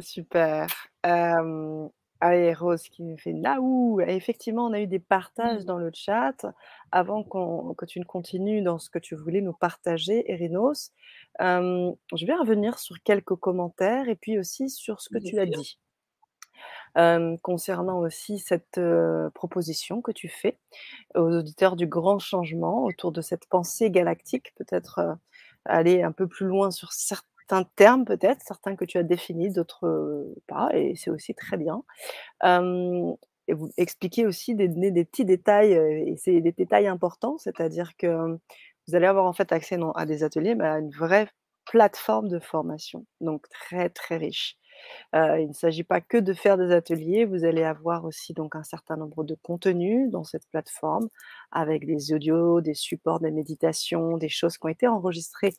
Super. allez, Rose qui nous fait Naou. Effectivement, on a eu des partages mmh. dans le chat avant que tu ne continues dans ce que tu voulais nous partager, Erinos. je vais revenir sur quelques commentaires et puis aussi sur ce que tu as dit. Concernant aussi cette proposition que tu fais aux auditeurs du grand changement autour de cette pensée galactique, peut-être aller un peu plus loin sur certains termes peut-être, certains que tu as définis, d'autres pas, et c'est aussi très bien. et vous expliquez aussi des, des, petits détails, et c'est des détails importants, c'est-à-dire que vous allez avoir en fait accès à des ateliers, mais à une vraie plateforme de formation, donc très très riche. Il ne s'agit pas que de faire des ateliers, vous allez avoir aussi donc un certain nombre de contenus dans cette plateforme avec des audios, des supports, des méditations, des choses qui ont été enregistrées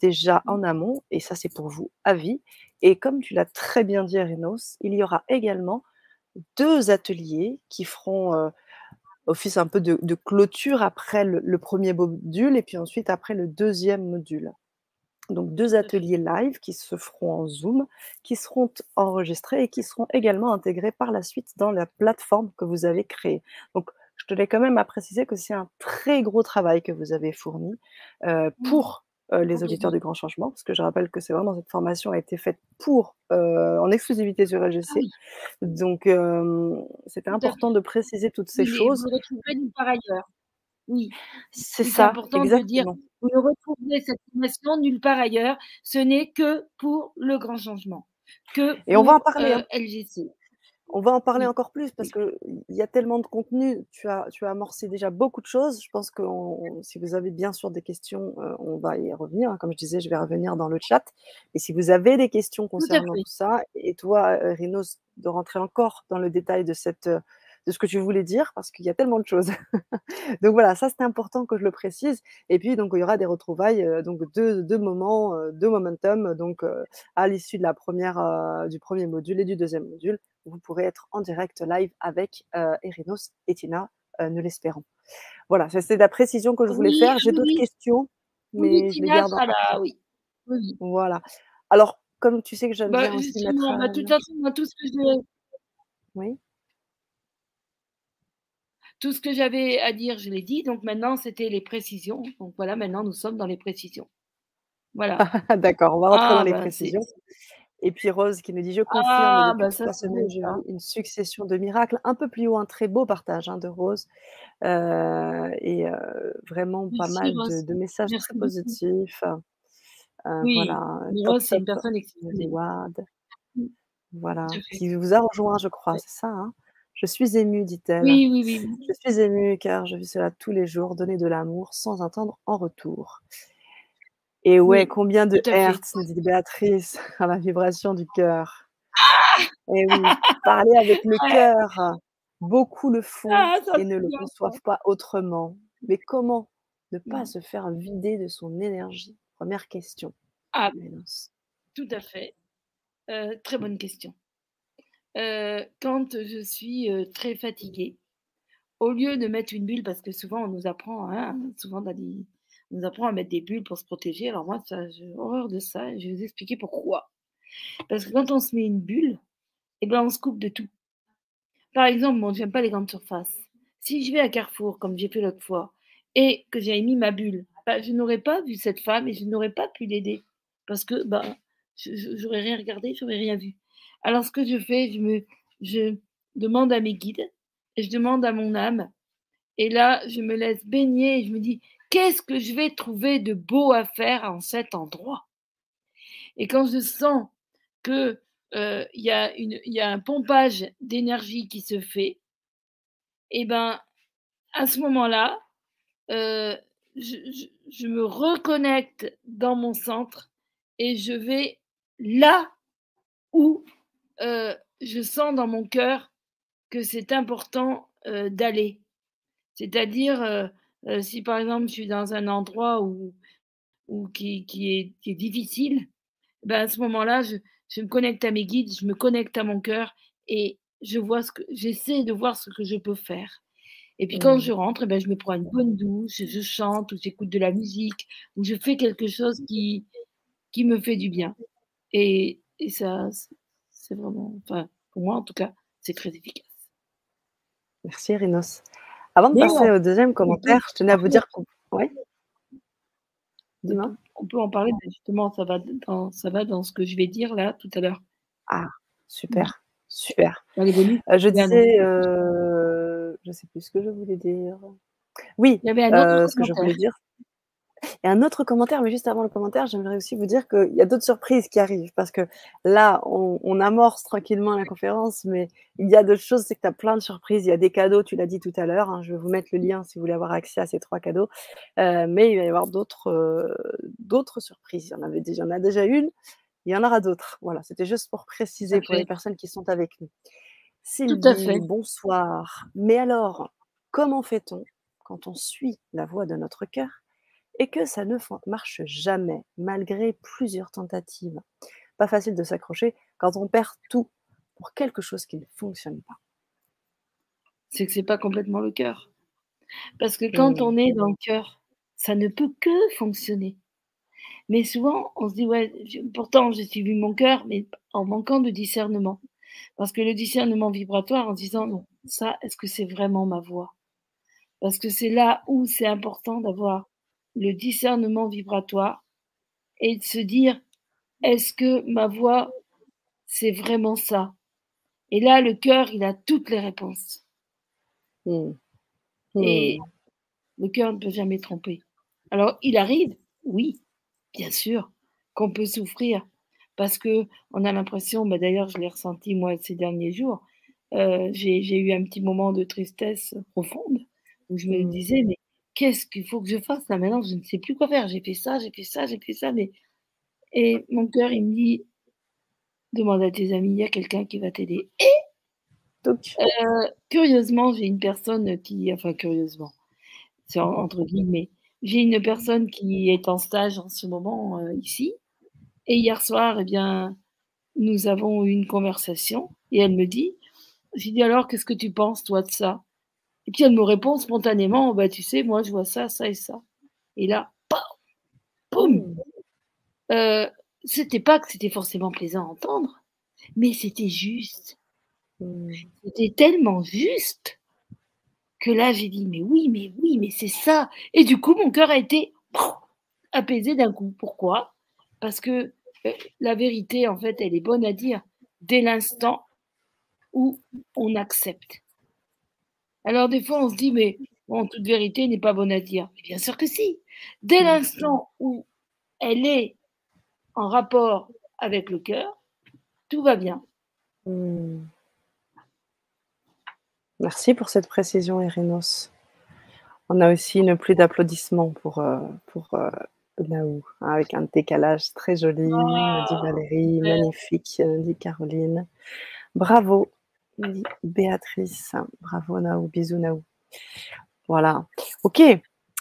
déjà en amont et ça c'est pour vous à vie. Et comme tu l'as très bien dit Renos, il y aura également deux ateliers qui feront office un peu de, clôture après le, premier module et puis ensuite après le deuxième module. Donc deux ateliers live qui se feront en Zoom, qui seront enregistrés et qui seront également intégrés par la suite dans la plateforme que vous avez créée. Donc je tenais quand même à préciser que c'est un très gros travail que vous avez fourni euh, mmh. pour euh, les auditeurs du Grand Changement, parce que je rappelle que c'est vraiment cette formation a été faite pour euh, en exclusivité sur LGC. Ah Donc c'était important de préciser toutes ces choses. Vous part ailleurs. Oui, c'est ça. important de dire vous ne retrouverez cette formation nulle part ailleurs. Ce n'est que pour le grand changement. Que Et on va en parler. Hein. LGC. on va en parler encore plus parce qu'il y a tellement de contenu. Tu as, tu as amorcé déjà beaucoup de choses. Je pense que si vous avez bien sûr des questions, euh, on va y revenir. Comme je disais, je vais revenir dans le chat. Et si vous avez des questions concernant tout, ça, et toi, euh, Rinos, de rentrer encore dans le détail de cette euh, de ce que tu voulais dire parce qu'il y a tellement de choses. donc voilà, ça c'est important que je le précise. Et puis donc il y aura des retrouvailles, euh, donc deux, deux moments, euh, deux momentum, donc euh, à l'issue de la première, du premier module et du deuxième module, vous pourrez être en direct live avec Erinos et Tina, nous l'espérons. Voilà, c'est la précision que je voulais faire. J'ai d'autres questions, mais je les garde en oui. oui. Voilà. Alors, comme tu sais que j'aime bah, bien aussi mettre... Bah, tout, tout ce que je... Oui tout ce que j'avais à dire, je l'ai dit. Donc maintenant, c'était les précisions. Donc voilà, maintenant, nous sommes dans les précisions. Voilà. D'accord, on va rentrer dans ah, les bah, précisions. Et puis Rose qui nous dit Je confirme, ah, bah, ça, semaine, j'ai une succession de miracles. Un peu plus haut, un très beau partage hein, de Rose. Euh, et euh, vraiment pas mal de, messages très positifs. Euh, oui, voilà. Rose, c'est une personne. Voilà, qui vous a rejoint, je crois, c'est ça hein? Je suis émue, dit-elle. Oui, oui, oui. Je suis émue car je vis cela tous les jours, donner de l'amour sans attendre en retour. Et ouais, combien de hertz, nous dit Béatrice, à la vibration du cœur. Et oui, parler avec le cœur. Beaucoup le font ah, et ne le conçoivent pas autrement. Mais comment ne pas se faire vider de son énergie? Première question. Ah, tout à fait. Euh, très bonne question. Euh, quand je suis très fatiguée, au lieu de mettre une bulle, parce que souvent on nous apprend, hein, souvent on nous apprend à mettre des bulles pour se protéger. Alors moi, j'ai horreur de ça. Je vais vous expliquer pourquoi. Parce que quand on se met une bulle, eh ben, on se coupe de tout. Par exemple, bon, je n'aime pas les grandes surfaces. Si je vais à Carrefour, comme j'ai fait l'autre fois, et que j'ai mis ma bulle, bah, je n'aurais pas vu cette femme et je n'aurais pas pu l'aider. Parce que bah, je n'aurais rien regardé, je n'aurais rien vu. Alors, ce que je fais, je, demande à mes guides, et je demande à mon âme, et là, je me laisse baigner et je me dis, qu'est-ce que je vais trouver de beau à faire en cet endroit? Et quand je sens qu'il euh, y, a y a un pompage d'énergie qui se fait, et eh ben, à ce moment-là, euh, je, me reconnecte dans mon centre et je vais là où euh, je sens dans mon cœur que c'est important euh, d'aller. C'est-à-dire, euh, si par exemple je suis dans un endroit où, qui, est, difficile, ben à ce moment-là, je, me connecte à mes guides, je me connecte à mon cœur et je vois ce que j'essaie de voir ce que je peux faire. Et puis quand mmh. je rentre, ben, je me prends une bonne douche, je chante ou j'écoute de la musique ou je fais quelque chose qui, qui me fait du bien. Et, et ça, c'est vraiment, enfin, pour moi en tout cas, c'est très efficace. Merci Rinos. Avant de passer au deuxième commentaire, je tenais à vous dire qu'on. Ouais. On peut en parler, justement, ça va, dans, ça va dans ce que je vais dire là tout à l'heure. Ah, super, super. Euh, je disais, euh, je sais plus ce que je voulais dire. Oui, Il y avait un autre euh, ce que je voulais dire. Et un autre commentaire, mais juste avant le commentaire, j'aimerais aussi vous dire qu'il y a d'autres surprises qui arrivent parce que là, on, amorce tranquillement la conférence, mais il y a d'autres choses, c'est que tu as plein de surprises. Il y a des cadeaux, tu l'as dit tout à l'heure. Hein, je vais vous mettre le lien si vous voulez avoir accès à ces trois cadeaux. Euh, mais il va y avoir d'autres euh, surprises. Il y en avait déjà, il y en a déjà une. Il y en aura d'autres. Voilà, c'était juste pour préciser pour les personnes qui sont avec nous. Sylvie, bonsoir. Mais alors, comment fait-on quand on suit la voix de notre cœur? Et que ça ne marche jamais, malgré plusieurs tentatives. Pas facile de s'accrocher quand on perd tout pour quelque chose qui ne fonctionne pas. C'est que c'est pas complètement le cœur. Parce que quand on est dans le cœur, ça ne peut que fonctionner. Mais souvent, on se dit, ouais, pourtant j'ai suivi mon cœur, mais en manquant de discernement. Parce que le discernement vibratoire, en disant, non, ça, est-ce que c'est vraiment ma voix? Parce que c'est là où c'est important d'avoir le discernement vibratoire et de se dire est-ce que ma voix, c'est vraiment ça? Et là, le cœur, il a toutes les réponses. Mmh. Et mmh. le cœur ne peut jamais tromper. Alors, il arrive, oui, bien sûr, qu'on peut souffrir parce que on a l'impression, bah d'ailleurs, je l'ai ressenti moi ces derniers jours, j'ai eu un petit moment de tristesse profonde où je me mmh. disais, mais qu'est-ce qu'il faut que je fasse là maintenant Je ne sais plus quoi faire. J'ai fait ça, j'ai fait ça, j'ai fait ça, mais et mon cœur il me dit, demande à tes amis, il y a quelqu'un qui va t'aider. Et donc, curieusement, j'ai une personne qui, enfin curieusement, c'est entre guillemets, j'ai une personne qui est en stage en ce moment ici. Et hier soir, eh bien, nous avons eu une conversation et elle me dit, j'ai dit alors, qu'est-ce que tu penses toi de ça? Et puis elle me répond spontanément, bah tu sais, moi je vois ça, ça et ça. Et là, boum, euh, c'était pas que c'était forcément plaisant à entendre, mais c'était juste. C'était tellement juste que là j'ai dit mais oui, mais oui, mais c'est ça. Et du coup mon cœur a été apaisé d'un coup. Pourquoi? Parce que euh, la vérité en fait elle est bonne à dire dès l'instant où on accepte. Alors des fois, on se dit, mais bon, toute vérité n'est pas bonne à dire. bien sûr que si. Dès l'instant où elle est en rapport avec le cœur, tout va bien. Hmm. Merci pour cette précision, Erenos. On a aussi une pluie d'applaudissements pour, euh, pour euh, Naou, hein, avec un décalage très joli, oh, dit Valérie, magnifique, dit Caroline. Bravo, Béatrice. Bravo Naou, bisous Naou. Voilà. Ok.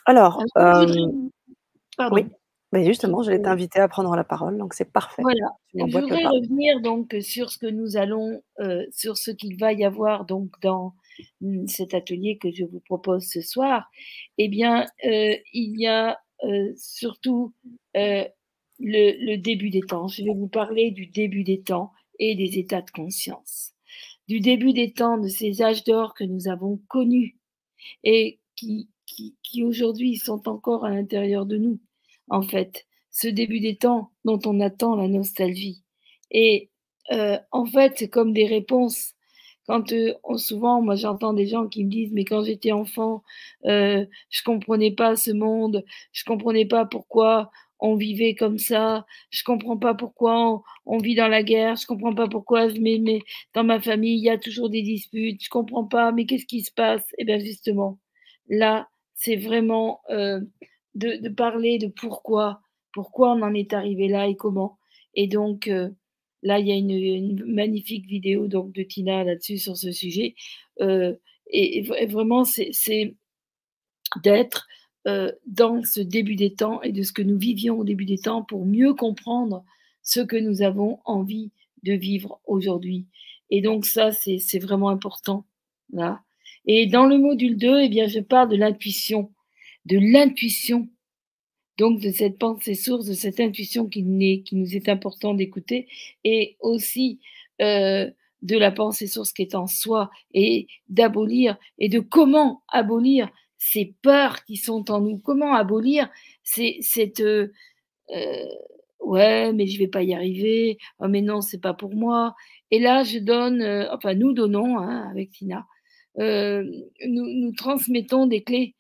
Alors, euh, oui. Mais justement, je vais t'inviter à prendre la parole, donc c'est parfait. Voilà. Je voudrais revenir donc sur ce que nous allons, euh, sur ce qu'il va y avoir donc dans mm, cet atelier que je vous propose ce soir. Eh bien, euh, il y a surtout le, le début des temps. Je vais vous parler du début des temps et des états de conscience du début des temps, de ces âges d'or que nous avons connus et qui, qui, aujourd'hui sont encore à l'intérieur de nous, en fait. Ce début des temps dont on attend la nostalgie. Et euh, en fait, c'est comme des réponses. Quand euh, souvent, moi, j'entends des gens qui me disent, mais quand j'étais enfant, euh, je comprenais pas ce monde, je comprenais pas pourquoi on vivait comme ça. Je comprends pas pourquoi on, vit dans la guerre. Je comprends pas pourquoi mais, mais dans ma famille il y a toujours des disputes. Je comprends pas. Mais qu'est-ce qui se passe? Eh bien justement, là, c'est vraiment euh, de, parler de pourquoi, pourquoi on en est arrivé là et comment. Et donc euh, là, il y a une, magnifique vidéo donc de Tina là-dessus sur ce sujet. Euh, et, vraiment, c'est d'être euh, dans ce début des temps et de ce que nous vivions au début des temps pour mieux comprendre ce que nous avons envie de vivre aujourd'hui. Et donc ça, c'est vraiment important. Et dans le module 2, eh bien, je parle de l'intuition, de l'intuition, donc de cette pensée source, de cette intuition qui, qui nous est important d'écouter, et aussi euh, de la pensée source qui est en soi, et d'abolir, et de comment abolir ces peurs qui sont en nous. Comment abolir cette euh, euh, ouais, mais je vais pas y arriver. Oh, mais non, c'est pas pour moi. Et là, je donne, euh, enfin, nous donnons hein, avec Tina, nous, nous, transmettons des clés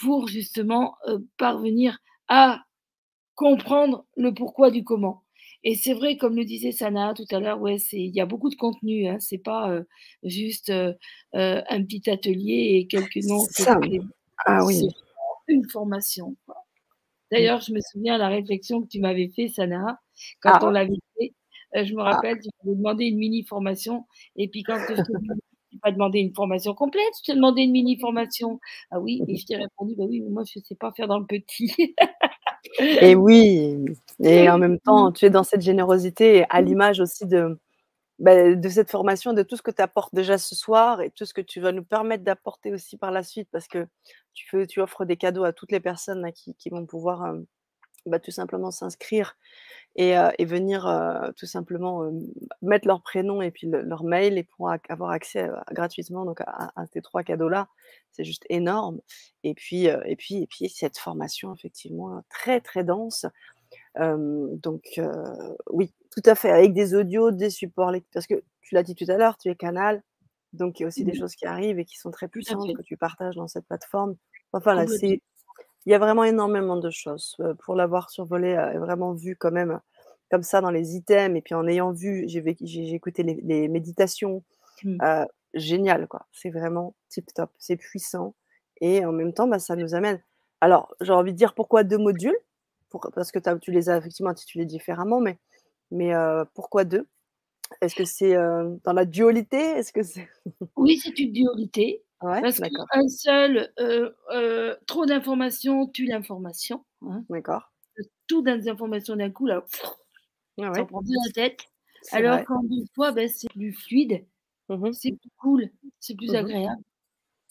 pour justement parvenir à comprendre le pourquoi du comment. Et c'est vrai, comme le disait Sana tout à l'heure, ouais, il y a beaucoup de contenu. Hein, c'est pas euh, juste euh, euh, un petit atelier et quelques noms. Ah oui. Une formation. D'ailleurs, je me souviens la réflexion que tu m'avais fait, Sana, quand ah. on l'avait fait. je me ah. rappelle, tu m'avais demandé une mini formation. Et puis quand je t'ai pas demandé une formation complète, je t'ai demandé une mini formation. Ah oui, et je t'ai répondu, bah oui, mais moi je ne sais pas faire dans le petit. Et oui, et en même temps, tu es dans cette générosité à l'image aussi de, bah, de cette formation, de tout ce que tu apportes déjà ce soir et tout ce que tu vas nous permettre d'apporter aussi par la suite parce que tu, fais, tu offres des cadeaux à toutes les personnes qui, qui, vont pouvoir euh, bah, tout simplement s'inscrire et, euh, et venir euh, tout simplement mettre leur prénom et puis leur mail et pour avoir accès gratuitement donc à, à ces trois cadeaux-là. C'est juste énorme. Et puis, et, puis, et puis, cette formation, effectivement, très, très dense. donc, oui, tout à fait, avec des audios, des supports, parce que tu l'as dit tout à l'heure, tu es canal, donc il y a aussi des mmh choses qui arrivent et qui sont très puissantes que tu partages dans cette plateforme. Enfin, là, c'est, il y a vraiment énormément de choses. pour l'avoir survolé et vraiment vu quand même comme ça dans les items, et puis en ayant vu, j'ai, j'ai écouté les, les méditations, Mmh. génial, quoi. C'est vraiment tip top, c'est puissant. Et en même temps, bah, ça nous amène. Alors, j'ai envie de dire pourquoi deux modules? Parce que tu les as effectivement intitulés différemment, mais, mais pourquoi deux? Est-ce que c'est dans la dualité? Est-ce que c'est Oui, c'est une dualité. Parce qu'un seul, trop d'informations tue l'information. Hein. D'accord. Tout d'informations d'un coup, là, ah ça prend bien la tête. Alors qu'en deux fois, ben, c'est plus fluide, mmh c'est plus cool, c'est plus mmh agréable.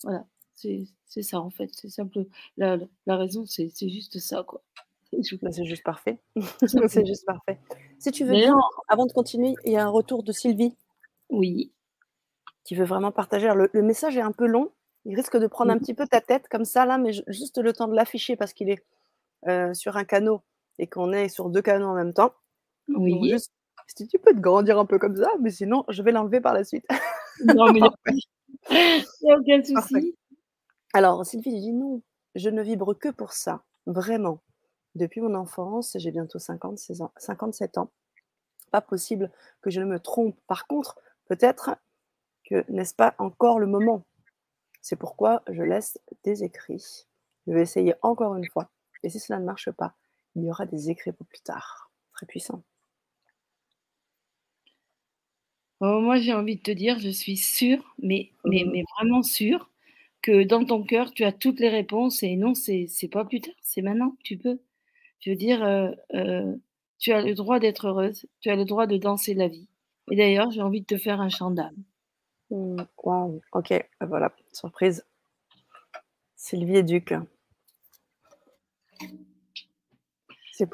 Voilà, c'est ça en fait. C'est simple. La, la raison, c'est juste ça, quoi. C'est juste parfait. c'est juste parfait. Si tu veux bien, avant de continuer, il y a un retour de Sylvie. Oui. Qui veut vraiment partager. le, message est un peu long. Il risque de prendre un petit peu ta tête comme ça, là, mais juste le temps de l'afficher parce qu'il est euh, sur un canot et qu'on est sur deux canaux en même temps. Oui. juste, si tu peux te grandir un peu comme ça, mais sinon, je vais l'enlever par la suite. Non, mais il n'y a aucun souci. Alors, Sylvie dit non, je ne vibre que pour ça, vraiment. Depuis mon enfance, j'ai bientôt 56 ans, 57 ans. Pas possible que je ne me trompe. Par contre, peut-être que n'est-ce pas encore le moment? C'est pourquoi je laisse des écrits. Je vais essayer encore une fois. Et si cela ne marche pas, il y aura des écrits pour plus tard. Très puissant. Oh, moi, j'ai envie de te dire, je suis sûre, mais, mais, mmh. mais vraiment sûre, que dans ton cœur, tu as toutes les réponses. Et non, c'est pas plus tard, c'est maintenant, tu peux. Je veux dire, euh, euh, tu as le droit d'être heureuse, tu as le droit de danser la vie. Et d'ailleurs, j'ai envie de te faire un chant d'âme. Mmh, waouh, ok, voilà, surprise. Sylvie Duc.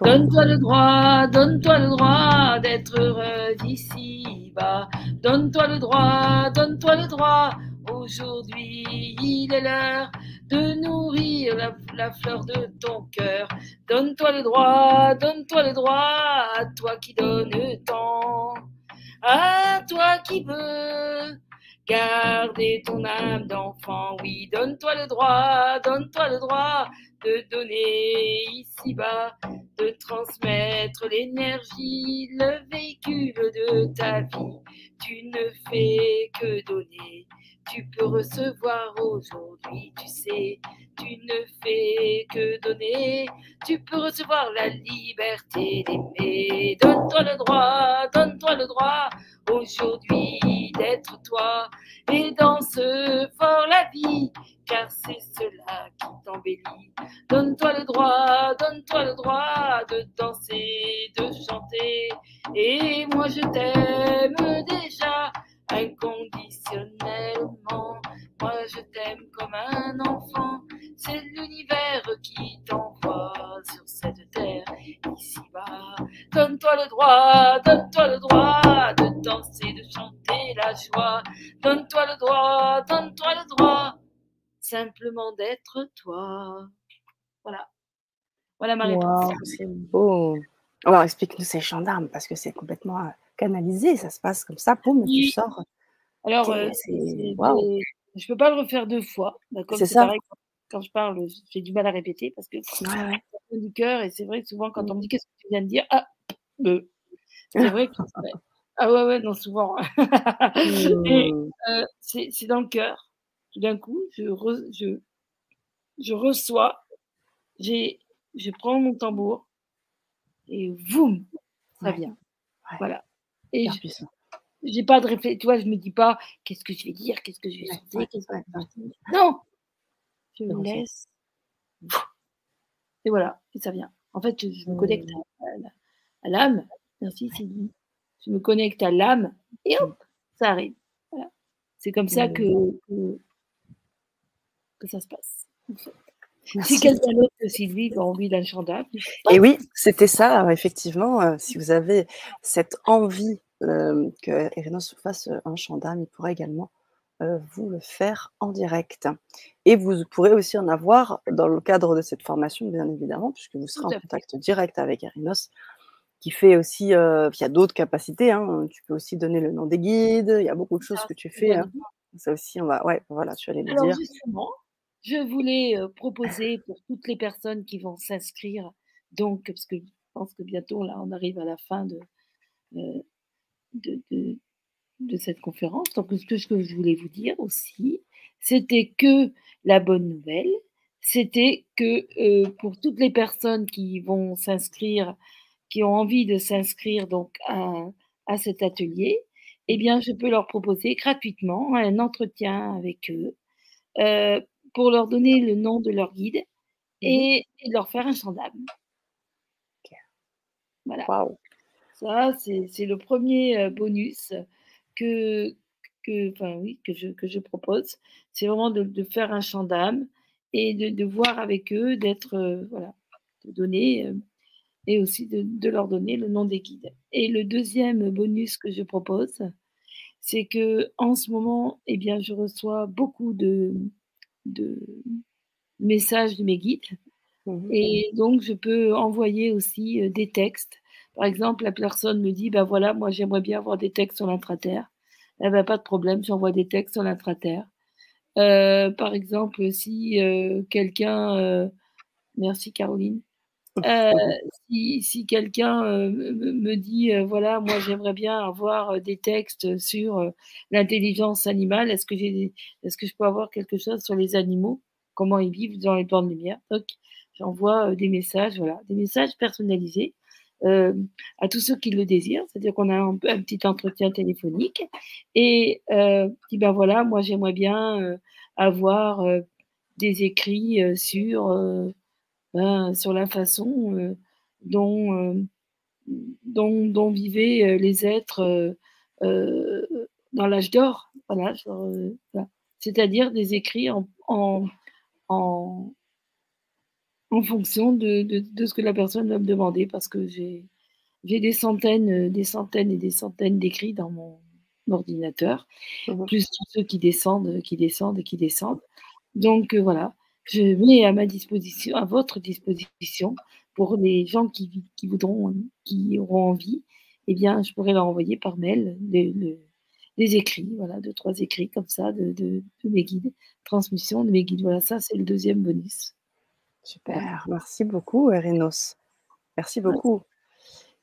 Donne-toi le droit, donne-toi le droit d'être heureux ici bas. Donne-toi le droit, donne-toi le droit. Aujourd'hui, il est l'heure de nourrir la, fleur de ton cœur. Donne-toi le droit, donne-toi le droit à toi qui donne tant, à toi qui veux garder ton âme d'enfant. Oui, donne-toi le droit, donne-toi le droit de donner ici-bas, de transmettre l'énergie, le véhicule de ta vie. Tu ne fais que donner, tu peux recevoir aujourd'hui, tu sais, tu ne fais que donner, tu peux recevoir la liberté d'aimer. Donne-toi le droit, donne-toi le droit aujourd'hui d'être toi et danse fort la vie car c'est cela qui t'embellit. Donne-toi le droit, donne-toi le droit de danser, de chanter. Et moi je t'aime déjà inconditionnellement. Moi je t'aime comme un enfant. C'est l'univers qui t'envoie sur cette terre ici-bas. Donne-toi le droit, donne-toi le droit de danser, de chanter la joie. Donne-toi le droit, donne-toi le droit simplement d'être toi. Voilà. Voilà ma réponse. c'est beau. Alors, explique-nous ces gendarmes parce que c'est complètement canalisé. Ça se passe comme ça, poum, tu sors. Alors, euh, je peux pas le refaire deux fois. C'est ça. Pareil, quand je parle, j'ai du mal à répéter parce que ouais, ouais. du cœur et c'est vrai que souvent quand on me dit qu'est-ce que tu viens de dire, ah, euh, c'est vrai que ah ouais ouais non souvent. Mmh. c'est dans le cœur. Tout d'un coup, je, je, je reçois, je prends mon tambour et boum, ça vient. Voilà. Et je j'ai pas de réflexion, tu vois, je me dis pas qu'est-ce que je vais dire, qu'est-ce que je vais chanter, Non, je me laisse. Et voilà, et ça vient. En fait, je, me connecte mmh. à, l'âme. Merci, Sylvie. Je me connecte à l'âme et hop, ça arrive. Voilà. C'est comme ça mmh. que, que ça se passe. Si quelqu'un d'autre que Sylvie a envie d'un chandail. Et oui, c'était ça, effectivement. Euh, si vous avez cette envie euh, que Erenos fasse un chandail, il pourrait également euh, vous le faire en direct. Et vous pourrez aussi en avoir dans le cadre de cette formation, bien évidemment, puisque vous serez en contact direct avec Erenos, qui fait aussi, il y a d'autres capacités. Hein. tu peux aussi donner le nom des guides. Il y a beaucoup de choses que tu fais. Hein. Ça aussi, on va, ouais, voilà, tu allais le Alors dire. Justement, je voulais proposer pour toutes les personnes qui vont s'inscrire, donc, parce que je pense que bientôt, là, on arrive à la fin de, de, de cette conférence. Donc, ce que je voulais vous dire aussi, c'était que la bonne nouvelle, c'était que euh, pour toutes les personnes qui vont s'inscrire, qui ont envie de s'inscrire donc à, à, cet atelier, eh bien, je peux leur proposer gratuitement un entretien avec eux euh, pour leur donner le nom de leur guide mmh et, leur faire un chant d'âme. Voilà. Ça, c'est le premier euh, bonus que, que, enfin, oui, que, je, que je propose. C'est vraiment de, de, faire un chant d'âme et de, de, voir avec eux, d'être, euh, voilà, de donner euh, et aussi de, de, leur donner le nom des guides. Et le deuxième bonus que je propose, c'est que en ce moment, eh bien, je reçois beaucoup de, de messages de mes guides. Mmh et donc, je peux envoyer aussi des textes par exemple, la personne me dit, ben voilà, moi j'aimerais bien avoir des textes sur l'intraterre. Eh ben, pas de problème, j'envoie des textes sur l'intraterre. Euh, par exemple, si euh, quelqu'un, euh, merci Caroline, si, si quelqu'un me dit, voilà, moi j'aimerais bien avoir des textes sur l'intelligence animale, est-ce que j'ai, est-ce que je peux avoir quelque chose sur les animaux, comment ils vivent dans les temps de lumière? Donc, j'envoie des messages, voilà, des messages personnalisés euh, à tous ceux qui le désirent, c'est-à-dire qu'on a un, petit entretien téléphonique. Et euh, ben voilà, moi j'aimerais bien euh, avoir des écrits sur ben, sur la façon dont, dont, vivaient les êtres dans l'âge d'or, voilà, c'est-à-dire des écrits en, en en fonction de, de, ce que la personne va me demander, parce que j'ai des centaines, des centaines et des centaines d'écrits dans mon ordinateur, mmh plus tous ceux qui descendent, qui descendent et qui descendent. Donc euh, voilà, je mets à ma disposition, à votre disposition, pour les gens qui, qui voudront, qui auront envie, eh bien, je pourrais leur envoyer par mail les, écrits, voilà, deux, trois écrits comme ça de, de, de mes guides, transmission de mes guides. Voilà, ça, c'est le deuxième bonus. Super, merci beaucoup, Erinos. Merci beaucoup.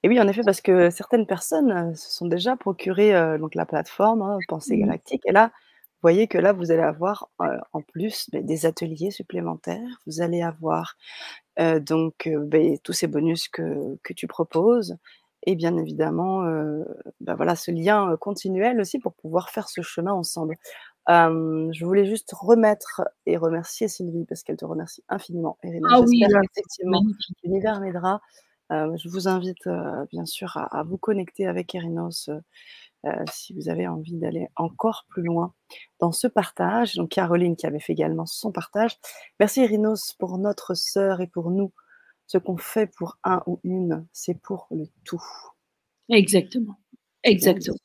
Et oui, en effet, parce que certaines personnes se sont déjà procurées donc la plateforme hein, Pensée mmh Galactique. Et là, vous voyez que là, vous allez avoir en plus ben, des ateliers supplémentaires. Vous allez avoir donc ben, tous ces bonus que, que, tu proposes. Et bien évidemment, ben, voilà, ce lien continuel aussi pour pouvoir faire ce chemin ensemble je voulais juste remettre et remercier Sylvie parce qu'elle te remercie infiniment. ah oui, effectivement, l'univers m'aidera. je vous invite bien sûr à, vous connecter avec Erinos si vous avez envie d'aller encore plus loin dans ce partage. Donc Caroline qui avait fait également son partage. Merci Erinos pour notre sœur et pour nous. Ce qu'on fait pour un ou une, c'est pour le tout. Exactement. Exactement.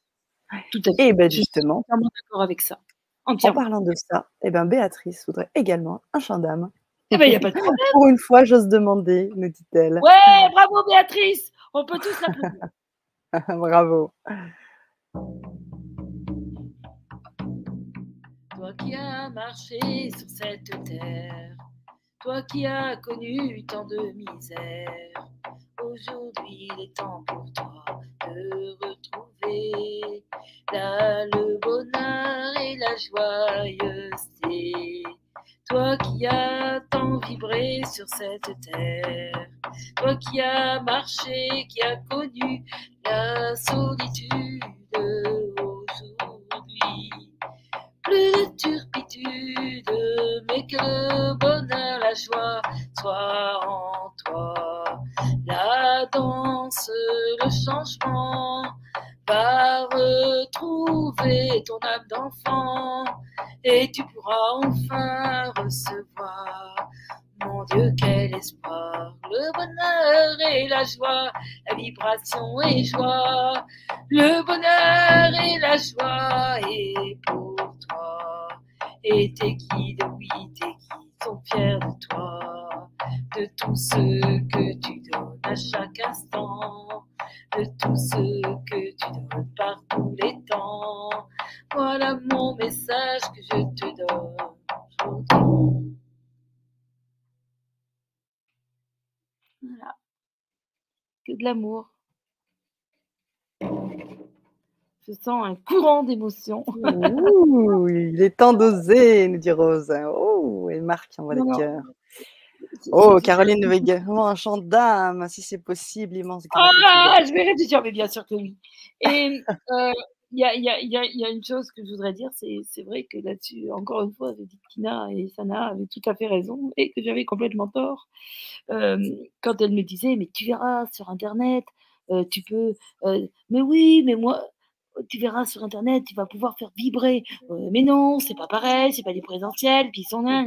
Tout à fait. Et bien justement. Je suis d'accord avec ça. En parlant de ça, eh ben, Béatrice voudrait également un chant d'âme. Eh ben, il n'y a pas de problème. Pour une fois, j'ose demander, nous dit-elle. Ouais, bravo Béatrice On peut tous l'applaudir. bravo. Toi qui as marché sur cette terre, toi qui as connu tant de misère, aujourd'hui il est temps pour toi de retrouver le bonheur et la joyeuseté. Toi qui as tant vibré sur cette terre, toi qui as marché, qui as connu la solitude vibration et joie, Un courant d'émotions. il est temps d'oser, nous dit Rose. Oh, et Marc envoie des cœurs. Oh, Caroline veut également un chant d'âme, si c'est possible, immense. Ah, je vais réfléchir, mais bien sûr que oui. Et euh, il y, a, y, a, y, a, une chose que je voudrais dire, c'est vrai que là-dessus, encore une fois, j'ai dit que Tina et Sana avaient tout à fait raison et que j'avais complètement tort euh, quand elles me disaient, mais tu verras sur Internet, euh, tu peux... mais oui, mais moi, tu verras sur Internet, tu vas pouvoir faire vibrer. mais non, c'est pas pareil, c'est pas du présentiel, puis ils sont là.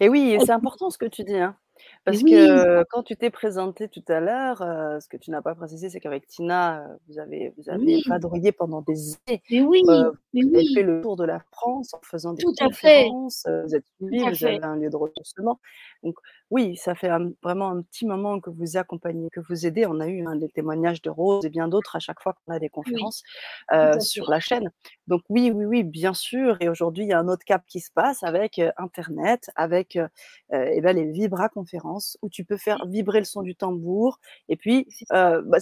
Et oui, c'est important ce que tu dis. Hein. Parce que quand tu t'es présenté tout à l'heure, ce que tu n'as pas précisé, c'est qu'avec Tina, vous avez, vous avez vadrouillé pendant des années. Mais oui, mais vous avez fait le tour de la France en faisant des tout conférences. Vous êtes suivi, vous avez un lieu de ressourcement. Donc oui, ça fait vraiment un petit moment que vous accompagnez, que vous aidez. On a eu hein, des témoignages de Rose et bien d'autres à chaque fois qu'on a des conférences sur la chaîne. Donc oui, oui, oui, bien sûr. Et aujourd'hui, il y a un autre cap qui se passe avec Internet, avec eh ben, les Vibra conférences où tu peux faire vibrer le son du tambour. Et puis, bah,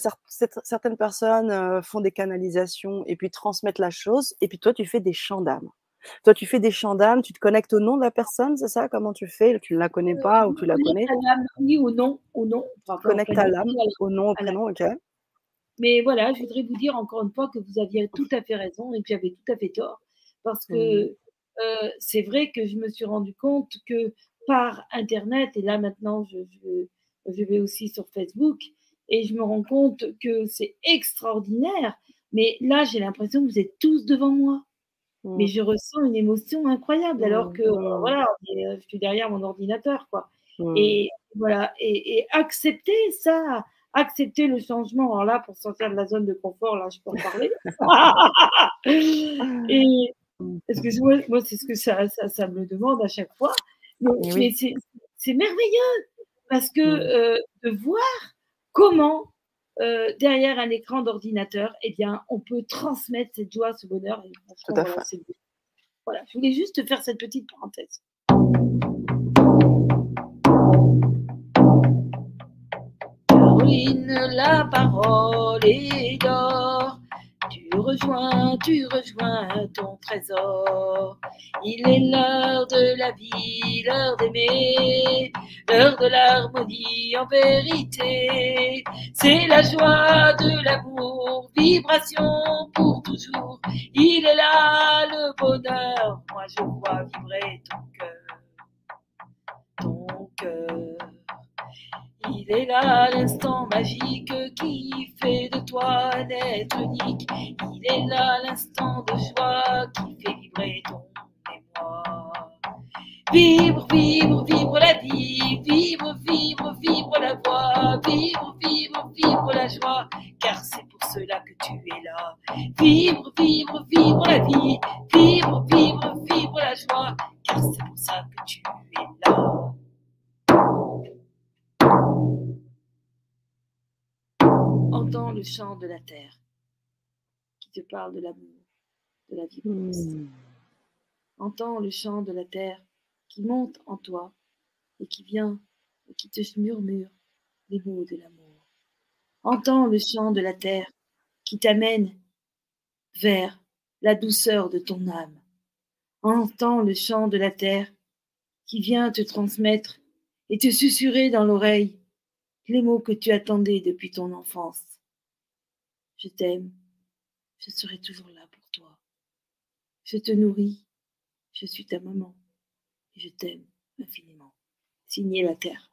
certaines personnes font des canalisations et puis transmettent la chose. Et puis toi, tu fais des chants d'âme. Toi, tu fais des chants d'âme, tu te connectes au nom de la personne, c'est ça? Comment tu fais? Tu ne la connais pas ou tu la connais? Oui, au nom. Au nom. Connecte à l'âme, au nom, au prénom, ok. Mais voilà, je voudrais vous dire encore une fois que vous aviez tout à fait raison et que j'avais tout à fait tort. Parce que euh, c'est vrai que je me suis rendu compte que par Internet, et là maintenant je, je, vais aussi sur Facebook, et je me rends compte que c'est extraordinaire. Mais là, j'ai l'impression que vous êtes tous devant moi mais mmh. je ressens une émotion incroyable alors que euh, mmh. voilà, euh, je suis derrière mon ordinateur quoi. Mmh. Et voilà, et, accepter ça, accepter le changement. Alors là, pour sortir de la zone de confort, là, je peux en parler. et parce que moi, moi c'est ce que ça, ça, me demande à chaque fois. mais c'est merveilleux parce que euh, de voir comment euh, derrière un écran d'ordinateur, eh bien, on peut transmettre cette joie, ce bonheur. voilà, je voulais juste faire cette petite parenthèse. Caroline, la parole est d'or. Tu rejoins, tu rejoins ton trésor. Il est l'heure de la vie, l'heure d'aimer, l'heure de l'harmonie en vérité. C'est la joie de l'amour, vibration pour toujours. Il est là le bonheur, moi je vois vibrer ton cœur, ton cœur. Il est là l'instant magique qui fait de toi un être unique. Il est là l'instant de joie qui fait vibrer ton mémoire. Vibre, vibre, vibre la vie, vibre, vibre, vibre la voix, vibre, vibre, vibre la joie, car c'est pour cela que tu es là. Vibre, vibre, vibre la vie, vibre, vibre, vibre la joie, car c'est pour ça que tu es là. Entends le chant de la terre qui te parle de l'amour, de la vie. Hmm. Entends le chant de la terre qui monte en toi et qui vient et qui te murmure les mots de l'amour. Entends le chant de la terre qui t'amène vers la douceur de ton âme. Entends le chant de la terre qui vient te transmettre et te susurrer dans l'oreille les mots que tu attendais depuis ton enfance. Je t'aime, je serai toujours là pour toi. Je te nourris, je suis ta maman et je t'aime infiniment. Signé la terre.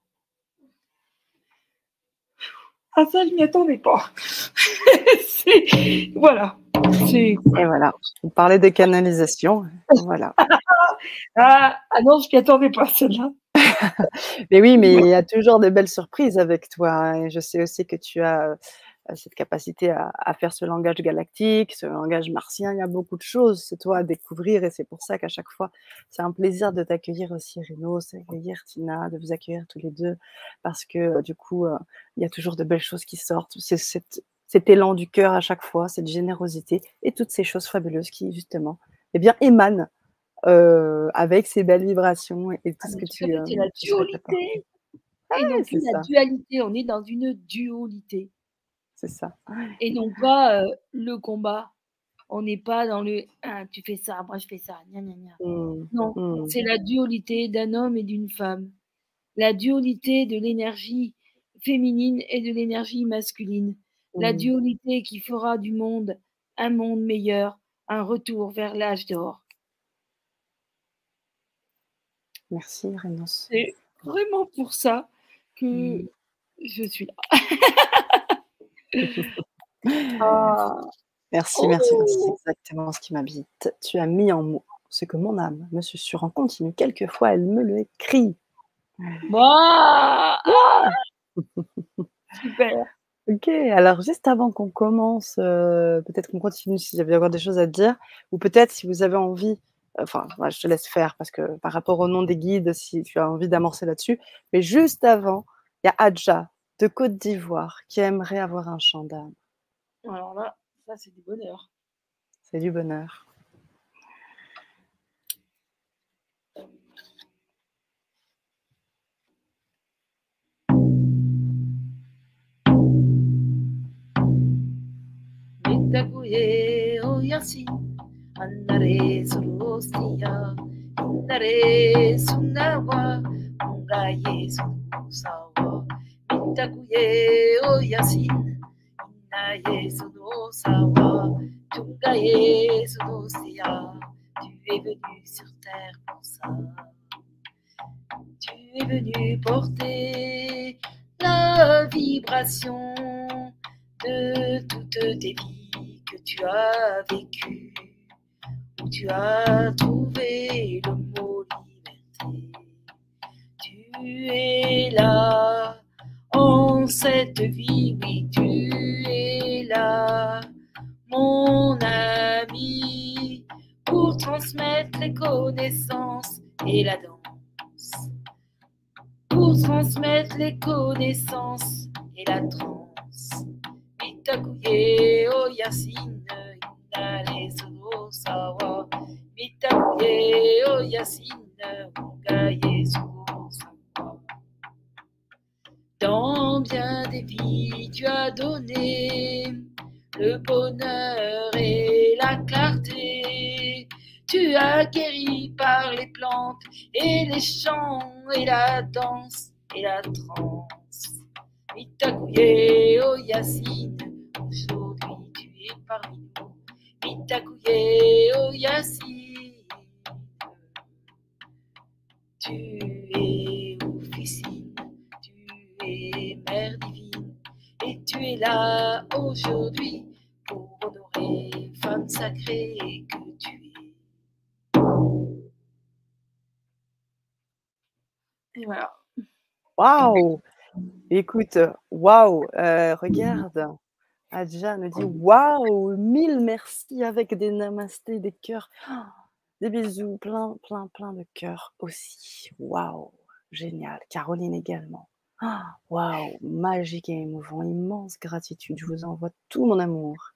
Ah ça, je n'y attendais pas. voilà. Et voilà. On parlait de canalisation. Voilà. ah, ah non, je m'y attendais pas, celle-là. mais oui, mais il y a toujours de belles surprises avec toi. Hein, et je sais aussi que tu as euh, cette capacité à, faire ce langage galactique, ce langage martien. Il y a beaucoup de choses, c'est toi à découvrir. Et c'est pour ça qu'à chaque fois, c'est un plaisir de t'accueillir aussi, Reno, d'accueillir Tina, de vous accueillir tous les deux. Parce que euh, du coup, euh, il y a toujours de belles choses qui sortent. C'est cet élan du cœur à chaque fois, cette générosité et toutes ces choses fabuleuses qui, justement, eh bien, émanent euh, avec ces belles vibrations et tout ah, ce que tu. Euh, c'est la dualité. et non la dualité, on est dans une dualité. C'est ça. Et non pas le combat. On n'est pas dans le ah, tu fais ça, moi je fais ça. Mmh, non, mmh. c'est la dualité d'un homme et d'une femme. La dualité de l'énergie féminine et de l'énergie masculine. La mmh. dualité qui fera du monde un monde meilleur, un retour vers l'âge d'or. Merci, Rénance. C'est vraiment pour ça que je suis là. Ah. Merci, merci, merci. C'est oh. exactement ce qui m'habite. Tu as mis en mots ce que mon âme me susurre en continu. Quelquefois, elle me le écrit. Super. Ok, alors juste avant qu'on commence, euh, peut-être qu'on continue s'il y avait encore des choses à dire, ou peut-être si vous avez envie, enfin, je te laisse faire parce que par rapport au nom des guides, si tu as envie d'amorcer là-dessus, mais juste avant, il y a Adja de Côte d'Ivoire qui aimerait avoir un chant d'âme. Alors là, ça c'est du bonheur. C'est du bonheur. Mitakuye oyasi, andare sorosia, andare sunawa, ungaye susawa. Mitakuye oyasi, innaye sunosawa, tungaye sunosia. Tu es venu sur terre pour ça. Tu es venu porter la vibration de toutes tes vies que tu as vécues, où tu as trouvé le mot liberté. Tu es là en cette vie, oui, tu es là, mon ami, pour transmettre les connaissances et la danse, pour transmettre les connaissances et la trance mitakuye o yasine inale sawa mitakuye o yasine ungaye sono sawa dans bien des vies tu as donné le bonheur et la clarté tu as guéri par les plantes et les chants et la danse et la trance Mitakuye o Yacine, aujourd'hui tu es parmi nous. Mitakuye o Yacine, tu es tu es là aujourd'hui pour honorer femme sacrée que tu es. Et voilà. Waouh Écoute, waouh, euh, regarde, Adja me dit waouh, mille merci avec des namastés, des cœurs, des bisous, plein, plein, plein de cœurs aussi. Waouh, génial. Caroline également. Waouh, magique et émouvant, immense gratitude. Je vous envoie tout mon amour.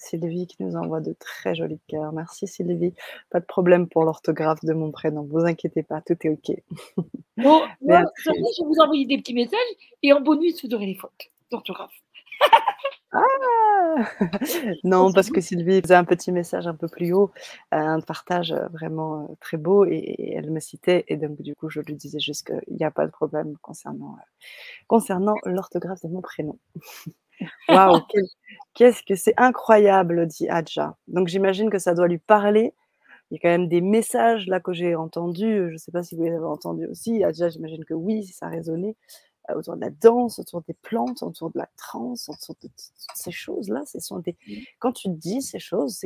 Sylvie qui nous envoie de très jolis cœurs. Merci Sylvie. Pas de problème pour l'orthographe de mon prénom. Vous inquiétez pas, tout est OK. Bon, moi, je vais vous envoyer des petits messages et en bonus, vous aurez les fautes d'orthographe. ah non, parce que Sylvie faisait un petit message un peu plus haut, euh, un partage euh, vraiment euh, très beau et, elle me citait et donc du coup je lui disais juste qu'il n'y a pas de problème concernant, concernant l'orthographe de mon prénom. Waouh, qu'est-ce que c'est incroyable, dit Adja. Donc j'imagine que ça doit lui parler. Il y a quand même des messages là que j'ai entendus. Je ne sais pas si vous les avez entendus aussi. Adja, j'imagine que oui, ça a résonné euh, autour de la danse, autour des plantes, autour de la transe, autour de ces choses-là. Ce sont des... Mmh. Quand tu dis ces choses,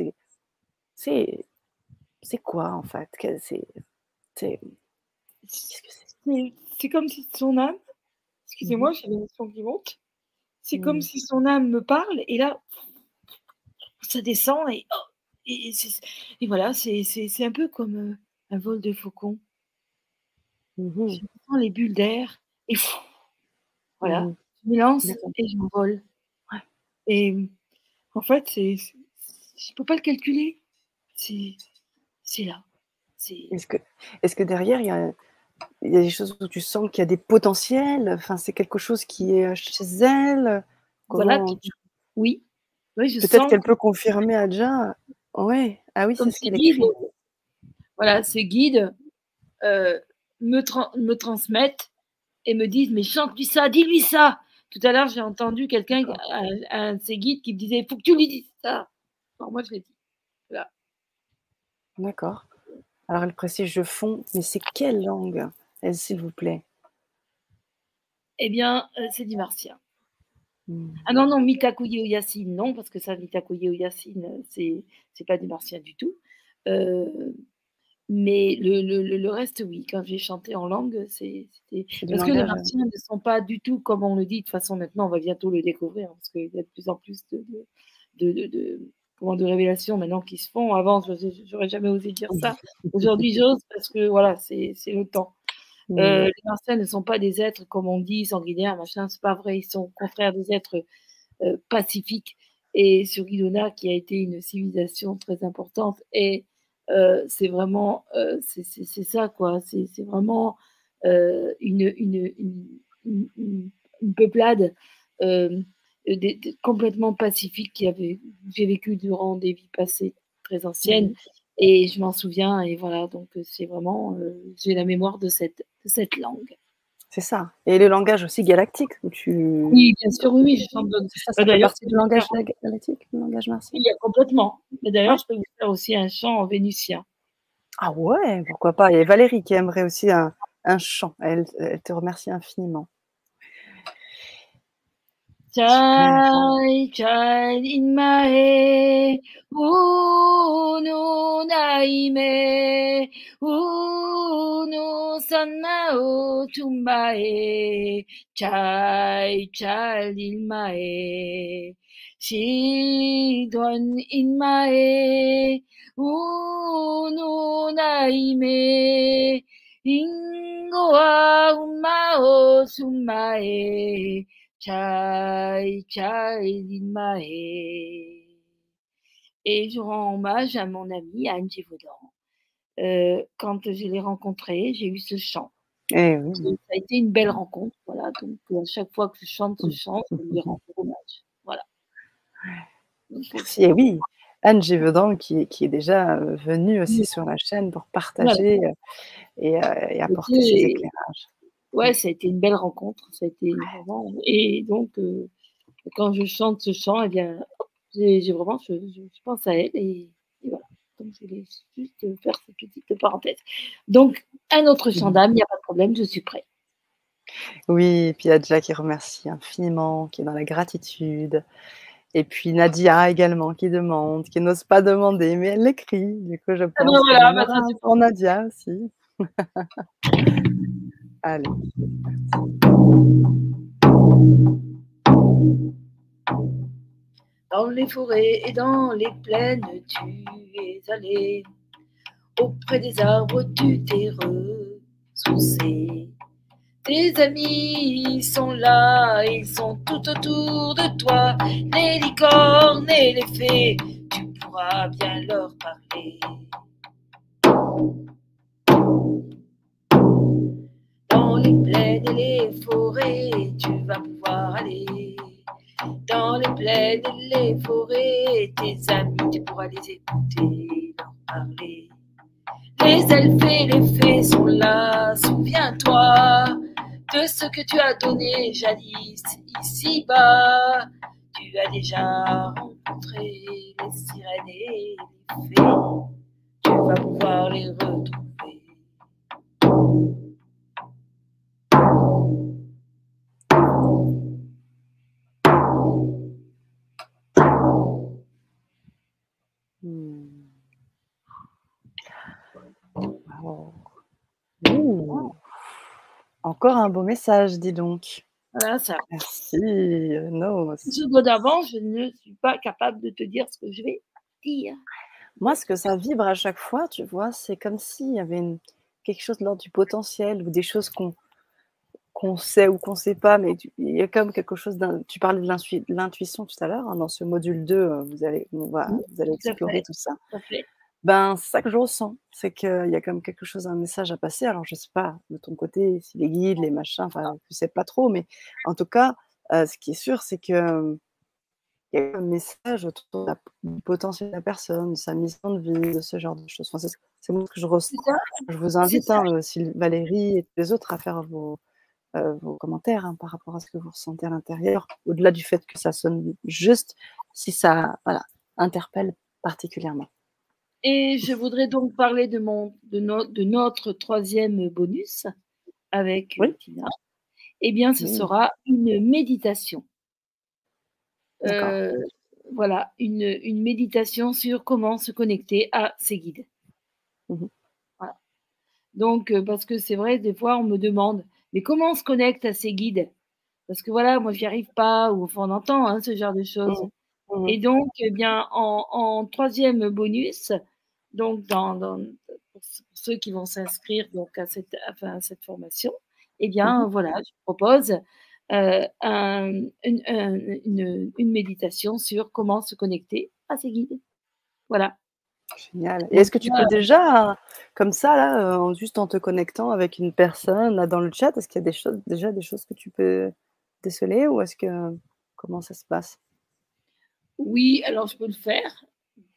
c'est c'est quoi en fait? C'est c'est c'est? Comme si son âme. Excusez-moi, mmh j'ai l'émotion qui monte. C'est comme mmh. si son âme me parle et là, ça descend et, oh, et, voilà, c'est un peu comme euh, un vol de faucon. Mmh je sens les bulles d'air et voilà, je me lance et je m'envole. Et en fait, c'est je ne peux pas le calculer. C'est là. Est-ce que, est que derrière, il y a y a des choses où tu sens qu'il y a des potentiels, enfin, c'est quelque chose qui est chez elle? voilà. Oui. Peut-être qu'elle peut confirmer à Adja. Ouais. Ah oui, c'est ce qu'il écrit. Voilà, ces guides euh, me, me transmettent et me disent Mais chante-lui ça, dis-lui ça. Tout à l'heure, j'ai entendu quelqu'un, un, de ses guides, qui me disait Il faut que tu lui dises ça. Alors, moi, je l'ai dit. Voilà. D'accord. Alors, elle précise Je fonds, mais c'est quelle langue, elle, s'il vous plaît? Eh bien, euh, c'est du martien. Hmm. Ah non, non, Mitakuye Yassine, non, parce que ça, Mitakuye Yassine, c'est, c'est pas du martien du tout. Euh, mais le, le, le, reste, oui, quand j'ai chanté en langue, c'est, c'était. Parce que les martiens ne sont pas du tout comme on le dit. De toute façon, maintenant, on va bientôt le découvrir, parce qu'il y a de plus en plus de, de, de, de comment, de révélations maintenant qui se font. Avant, j'aurais jamais osé dire ça. Aujourd'hui, j'ose parce que voilà, c'est, le temps. Euh, les martiens ne sont pas des êtres, comme on dit, sanguinaires, machin, c'est pas vrai. Ils sont au contraire des êtres euh, pacifiques. Et sur Guidona, qui a été une civilisation très importante, et c'est vraiment, c'est ça, quoi. C'est vraiment une, une, une, une, peuplade complètement pacifique qui avait, j'ai vécu durant des vies passées très anciennes. Et je m'en souviens, et voilà, donc c'est vraiment, j'ai la mémoire de cette, cette langue. C'est ça. Et le langage aussi galactique où tu. Oui, bien sûr, oui, je Ça, ça fait partie du langage galactique, le langage martien. Oui, complètement. Mais d'ailleurs, je peux vous faire aussi un chant en vénitien. Ah ouais, pourquoi pas. Il y a Valérie qui aimerait aussi un, un chant. Elle, elle te remercie infiniment. Child, child in my head, uno naime, uno sanao tumbae, child, child in my head, children in my head, uno naime, ingo wa umao sumae, Chai, chai, Et je rends hommage à mon ami Anne Gévaudan. Euh, quand je l'ai rencontré, j'ai eu ce chant. Eh oui. Ça a été une belle rencontre. Voilà. Donc, à chaque fois que je chante ce chant, je lui rends hommage. Voilà. Merci. Et oui, Anne Gévaudan qui, qui, est déjà euh, venue aussi sur la chaîne pour partager euh, et, et, apporter ses éclairages ouais, ça a été une belle rencontre. Ça a été vraiment... Et donc, euh, quand je chante ce chant, eh bien, j'ai vraiment, je, pense à elle et, voilà. Donc, je voulais juste faire cette petite parenthèse. Donc, un autre chant d'âme, il n'y a pas de problème, je suis prêt. Oui, et puis il y a Jack qui remercie infiniment, qui est dans la gratitude. Et puis Nadia également qui demande, qui n'ose pas demander, mais elle l'écrit. Du coup, je ah ben pense ah voilà, bah, pour Nadia aussi. Dans les forêts et dans les plaines, tu es allé. Auprès des arbres, tu t'es ressourcé. Tes amis sont là, ils sont tout autour de toi. Les licornes et les fées, tu pourras bien leur parler. Plaines et les forêts, tu vas pouvoir aller. Dans les plaines et les forêts, tes amis, tu pourras les écouter, leur parler. Les elfes et les fées sont là, souviens-toi de ce que tu as donné jadis ici-bas. Tu as déjà rencontré les sirènes et les fées, tu vas pouvoir les retrouver. Encore un beau message, dis donc. Voilà ça. Merci. No. Ce d'avant, je ne suis pas capable de te dire ce que je vais dire. Moi, ce que ça vibre à chaque fois, tu vois, c'est comme s'il y avait quelque chose de l'ordre du potentiel ou des choses qu'on qu'on sait ou qu'on ne sait pas, mais il y a comme quelque chose. Tu parlais de l'intuition tout à l'heure, hein, dans ce module 2, euh, vous allez, vous allez explorer tout, ça. Ben, c'est ça que je ressens, c'est qu'il y a comme quelque chose, un message à passer. Alors, je ne sais pas de ton côté si les guides, les machins, enfin, je ne sais pas trop, mais en tout cas, ce qui est sûr, c'est que y a un message autour du potentiel de la personne, de sa mission de vie, de ce genre de choses. c'est moi que je ressens. Je vous invite, hein, Valérie et tous les autres, à faire vos, vos commentaires hein, par rapport à ce que vous ressentez à l'intérieur, au-delà du fait que ça sonne juste, si ça voilà, interpelle particulièrement. Et je voudrais donc parler de, mon, de, de notre troisième bonus avec Tina. Eh bien, ce sera une méditation. Euh, voilà, une, une, méditation sur comment se connecter à ses guides. Mmh voilà. Donc, euh, parce que c'est vrai, des fois, on me demande, mais comment on se connecte à ses guides? Parce que voilà, moi, j'y arrive pas, ou enfin, on entend hein, ce genre de choses. Mmh. Mmh. Et donc, eh bien, en, en, troisième bonus, donc dans, dans, pour ceux qui vont s'inscrire donc à cette, enfin, à cette formation, eh bien, voilà, je propose euh, une, méditation sur comment se connecter à ses guides. Voilà. Génial. Et est-ce que tu peux déjà, comme ça, là, euh, juste en te connectant avec une personne là, dans le chat, est-ce qu'il y a des choses, déjà des choses que tu peux déceler ou est-ce que comment ça se passe? Oui, alors je peux le faire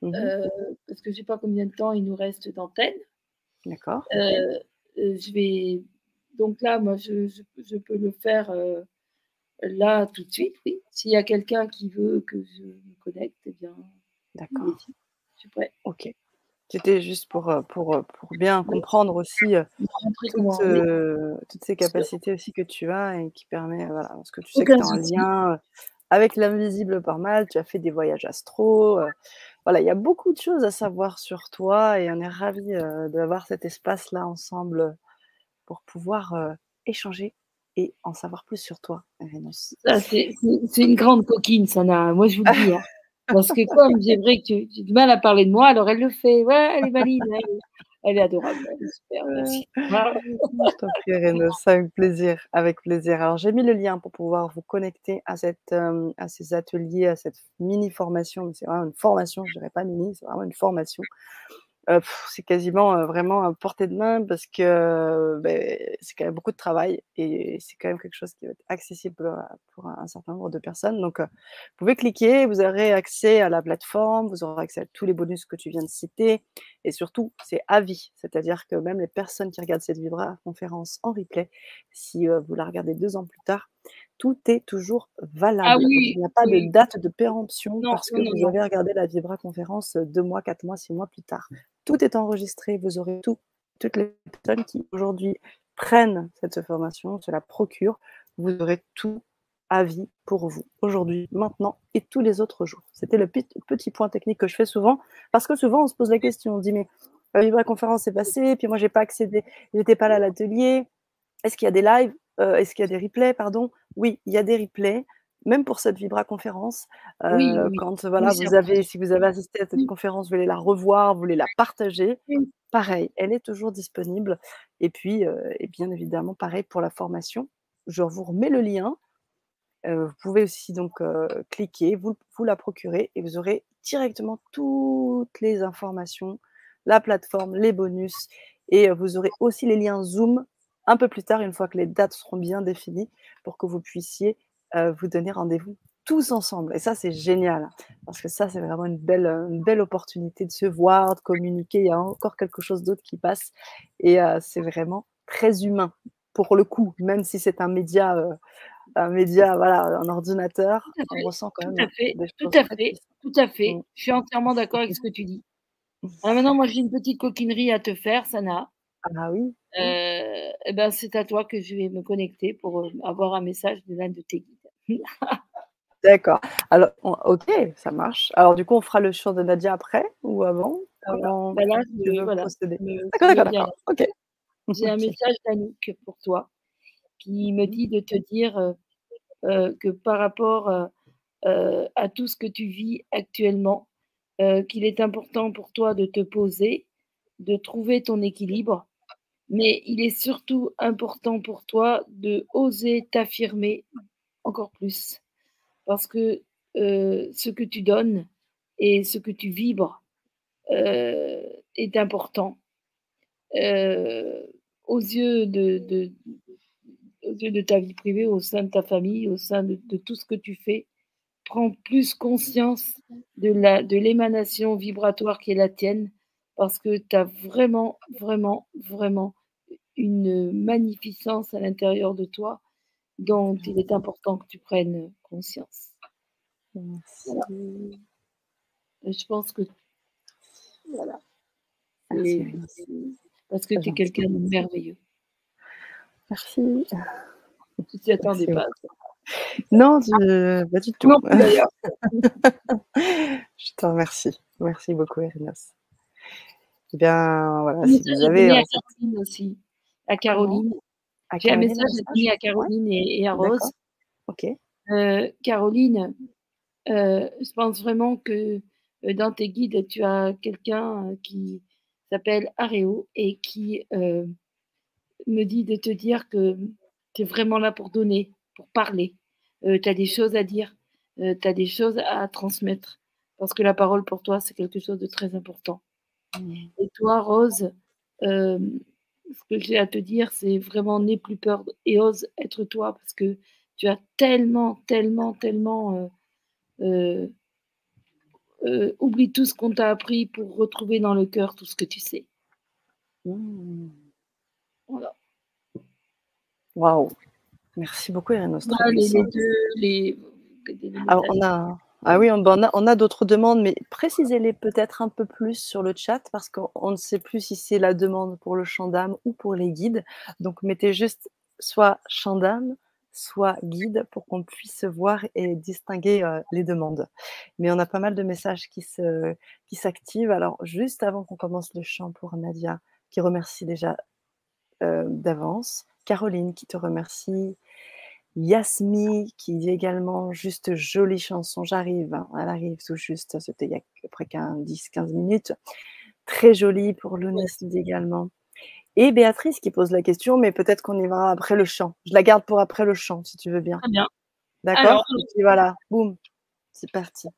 mmh euh, parce que je ne sais pas combien de temps il nous reste d'antenne. D'accord. je vais donc là, moi, je, je peux le faire là tout de suite, oui. S'il y a quelqu'un qui veut que je me connecte, eh bien. D'accord. Je suis prêt. Ok. C'était juste pour, pour, pour bien comprendre aussi euh, toutes, ces capacités aussi que tu as et qui permet, voilà, parce que tu sais que tu as un lien avec l'invisible par mal, tu as fait des voyages astro. voilà, il y a beaucoup de choses à savoir sur toi et on est ravis d'avoir cet espace-là ensemble pour pouvoir échanger et en savoir plus sur toi, C'est une grande coquine, Sana. Moi, je vous le dis. Hein. Parce que comme j'aimerais que tu, aies du mal à parler de moi, alors elle le fait. Ouais, elle est valide. Elle, est adorable. Elle est super. Merci. je t'en prie, avec plaisir. Avec plaisir. Alors, j'ai mis le lien pour pouvoir vous connecter à, cette, euh, à ces ateliers, à cette mini-formation. C'est vraiment une formation, je ne dirais pas mini, c'est vraiment une formation c'est quasiment vraiment à portée de main parce que ben, c'est quand même beaucoup de travail et c'est quand même quelque chose qui va être accessible pour un, certain nombre de personnes. Donc, vous pouvez cliquer, vous aurez accès à la plateforme, vous aurez accès à tous les bonus que tu viens de citer et surtout, c'est à vie, c'est-à-dire que même les personnes qui regardent cette Vibra conférence en replay, si vous la regardez deux ans plus tard, tout est toujours valable. Ah oui, il n'y a pas de date de péremption parce que vous avez regardé la Vibra conférence deux mois, quatre mois, six mois plus tard. Tout est enregistré, vous aurez tout. Toutes les personnes qui aujourd'hui prennent cette formation, se la procurent, vous aurez tout à vie pour vous, aujourd'hui, maintenant et tous les autres jours. C'était le petit point technique que je fais souvent, parce que souvent on se pose la question, on dit mais la Vibra conférence est passée, puis moi j'ai pas accédé, j'étais pas là à l'atelier, est-ce qu'il y a des lives? Euh, est-ce qu'il y a des replays? Pardon? Oui, il y a des replays, même pour cette Vibra conférence. Euh, quand voilà, vous avez, si vous avez assisté à cette conférence, vous voulez la revoir, vous voulez la partager, pareil, elle est toujours disponible. Et puis, euh, et bien évidemment, pareil pour la formation. Je vous remets le lien. vous pouvez aussi donc cliquer, vous, vous la procurer et vous aurez directement toutes les informations, la plateforme, les bonus et vous aurez aussi les liens Zoom un peu plus tard, une fois que les dates seront bien définies, pour que vous puissiez euh, vous donner rendez-vous tous ensemble. Et ça, c'est génial, parce que ça, c'est vraiment une belle, une belle opportunité de se voir, de communiquer. Il y a encore quelque chose d'autre qui passe. Et euh, c'est vraiment très humain, pour le coup, même si c'est un média, euh, un média, voilà, un ordinateur, on ressent quand même tout à fait, tout à fait, tout à fait. Je suis entièrement d'accord avec ce que tu dis. Alors maintenant, moi, j'ai une petite coquinerie à te faire, Sana. Ah oui. Euh, eh ben, c'est à toi que je vais me connecter pour euh, avoir un message de l'un de tes guides. D'accord. Alors, ok, ça marche. Alors, du coup, on fera le chant de Nadia après ou avant D'accord, d'accord, Ok. J'ai un message d'Anouk pour toi qui me dit de te dire euh, que par rapport à tout ce que tu vis actuellement, qu'il est important pour toi de te poser, de trouver ton équilibre mais il est surtout important pour toi de oser t'affirmer encore plus. Parce que euh, ce que tu donnes et ce que tu vibres euh, est important. Euh, aux yeux de, ta vie privée, au sein de ta famille, au sein de, tout ce que tu fais. Prends plus conscience de l'émanation de vibratoire qui est la tienne parce que tu as vraiment, vraiment, vraiment une magnificence à l'intérieur de toi dont il est important que tu prennes conscience. Merci. Je pense que voilà. Parce que tu es quelqu'un de merveilleux. Merci. Tu t'y attendais pas. Non, pas du tout. d'ailleurs. je te remercie. Merci beaucoup, Erinos. Eh bien, voilà, si vous avez. À Caroline aussi. À Caroline. J'ai un message à à Caroline et, à Rose. Ok. Euh, Caroline, euh, je pense vraiment que euh, dans tes guides, tu as quelqu'un qui s'appelle Aréo et qui me dit de te dire que tu es vraiment là pour donner, pour parler. tu as des choses à dire, tu as des choses à transmettre. Parce que la parole pour toi, c'est quelque chose de très important. Mmh. Et toi, Rose, ce que j'ai à te dire, c'est vraiment n'aie plus peur et ose être toi parce que tu as tellement, tellement, tellement euh, euh, oublie tout ce qu'on t'a appris pour retrouver dans le cœur tout ce que tu sais. Mmh. Voilà. Waouh. Merci beaucoup, Irène. les, Alors, on a, ah oui, on, a, on a d'autres demandes, mais précisez-les peut-être un peu plus sur le chat parce qu'on ne sait plus si c'est la demande pour le chant d'âme ou pour les guides. Donc, mettez juste soit chant d'âme, soit guide pour qu'on puisse voir et distinguer euh, les demandes. Mais on a pas mal de messages qui, se, qui s'activent. Alors, juste avant qu'on commence le chant pour Nadia, qui remercie déjà euh, d'avance, Caroline qui te remercie, Yasmi qui dit également juste jolie chanson, j'arrive, hein, elle arrive tout juste, c'était il y a à peu près 10-15 minutes. Très jolie pour Lounès également. Et Béatrice qui pose la question, mais peut-être qu'on y va après le chant. Je la garde pour après le chant, si tu veux bien. Très bien. D'accord? Et voilà, boum, c'est parti.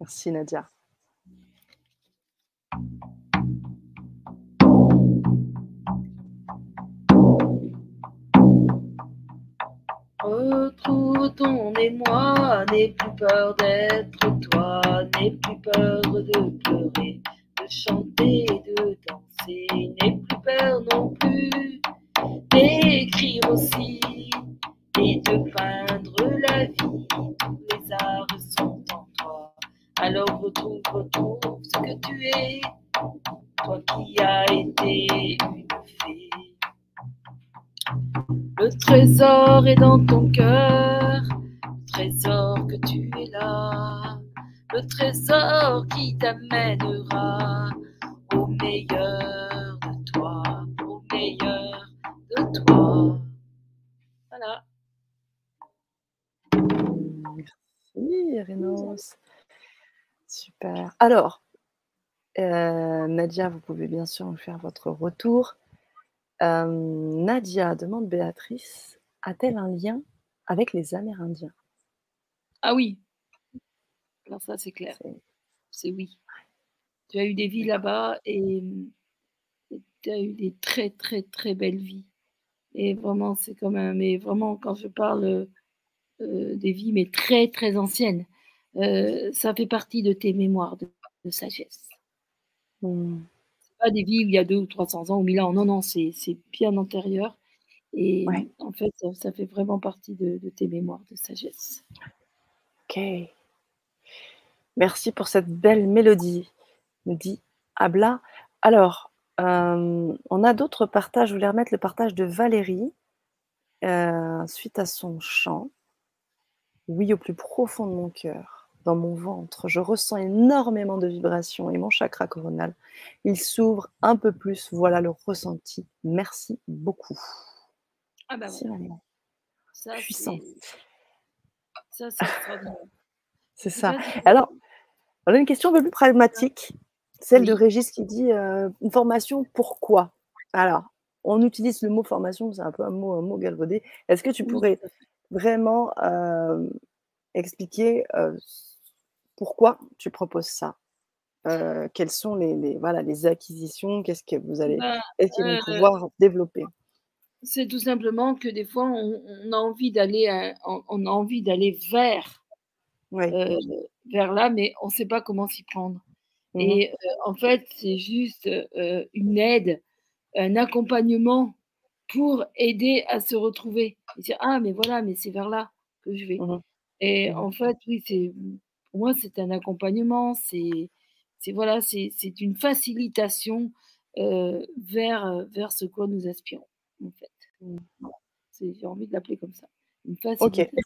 Merci Nadia. Retrouve ton émoi, n'aie plus peur d'être toi, n'aie plus peur de pleurer, de chanter, de danser, n'aie plus peur non plus d'écrire aussi et de peindre la vie. Tous les arts sont en toi, alors retrouve, retrouve ce que tu es, est dans ton cœur, le trésor que tu es là, le trésor qui t'amènera au meilleur de toi, au meilleur de toi. Voilà. Merci, Renos. Super. Alors, euh, Nadia, vous pouvez bien sûr faire votre retour. Nadia demande Béatrice, a-t-elle un lien avec les Amérindiens? Ah oui. Alors ça, c'est clair. C'est oui. Tu as eu des vies là-bas et, tu as eu des très, très, très belles vies. Et vraiment, c'est quand même, mais vraiment, quand je parle des vies, mais très, très anciennes, ça fait partie de tes mémoires de, sagesse. Mmh des vies où il y a deux ou 300 ans ou 1000 ans. Non, non, c'est bien antérieur. Et en fait, ça, fait vraiment partie de, tes mémoires de sagesse. Ok. Merci pour cette belle mélodie, dit Abla. Alors, euh, on a d'autres partages. Je voulais remettre le partage de Valérie euh, suite à son chant. Oui, au plus profond de mon cœur dans mon ventre. Je ressens énormément de vibrations et mon chakra coronal, il s'ouvre un peu plus. Voilà le ressenti. Merci beaucoup. Ah bah C'est vraiment puissant. Ça, c'est C'est ça. Alors, on a une question un peu plus pragmatique, celle de Régis qui dit euh, une formation, pourquoi? Alors, on utilise le mot formation, c'est un peu un mot, un mot galvaudé. Est-ce que tu pourrais vraiment euh, expliquer euh, pourquoi tu proposes ça? Quelles sont les, voilà, les acquisitions? Qu'est-ce que vous allez, bah, est-ce qu'ils vont pouvoir développer? C'est tout simplement que des fois, on, a envie d'aller, on, a envie d'aller vers, vers là, mais on ne sait pas comment s'y prendre. Mmh Et en fait, c'est juste une aide, un accompagnement pour aider à se retrouver. Et dire, ah, mais voilà, mais c'est vers là que je vais. Mmh Et mmh en fait, oui, c'est pour moi, c'est un accompagnement, c'est voilà, c'est une facilitation vers, vers ce quoi nous aspirons, en fait. J'ai envie de l'appeler comme ça. Une facilitation. Ok.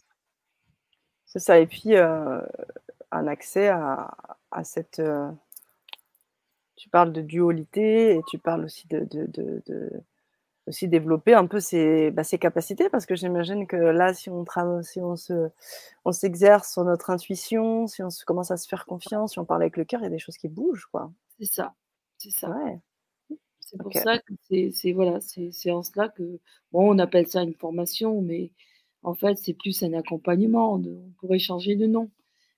C'est ça. Et puis, un accès à, à cette tu parles de dualité et tu parles aussi de, aussi développer un peu ses, bah, ses capacités parce que j'imagine que là, si on travaille, si on se, on s'exerce sur notre intuition, si on se, commence à se faire confiance, si on parle avec le cœur, il y a des choses qui bougent, quoi. C'est ça, c'est ça. C'est pour ça que c'est voilà, c'est en cela que bon, on appelle ça une formation, mais en fait, c'est plus un accompagnement. on pourrait changer de nom,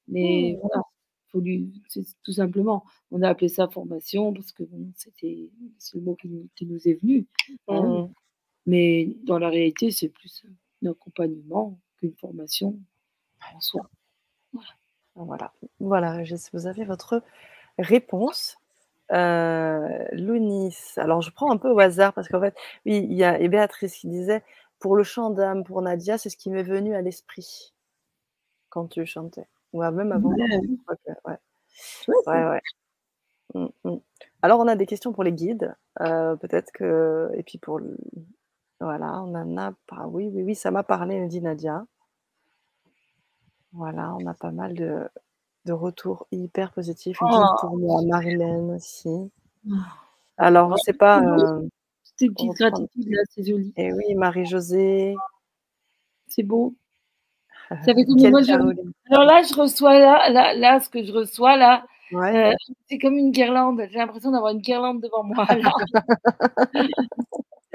mais mmh. voilà, c'est tout simplement, on a appelé ça formation parce que bon, c'était c'est le mot qui, nous est venu. Hein. Mmh. Mais dans la réalité, c'est plus un accompagnement qu'une formation en soi. Voilà. Voilà, vous avez votre réponse. Euh, Lounis, alors je prends un peu au hasard parce qu'en fait, oui, il y a et Béatrice qui disait pour le chant d'âme, pour Nadia, c'est ce qui m'est venu à l'esprit quand tu chantais. Ou même avant. Ouais. Ouais, ouais. Mmh, mmh. Alors, on a des questions pour les guides. Euh, peut-être que. Et puis pour. Voilà, on en a. pas. Oui, oui, oui, ça m'a parlé, dit Nadia. Voilà, on a pas mal de, de retours hyper positifs. Oh. pour moi, Marilyn aussi. Oh. Alors, sais pas. Euh, c'est une petite gratitude là, c'est joli. Et eh oui, Marie-Josée. C'est beau. Ça fait moi, Alors là, je reçois là, là, ce que je reçois là, euh, c'est comme une guirlande. J'ai l'impression d'avoir une guirlande devant moi.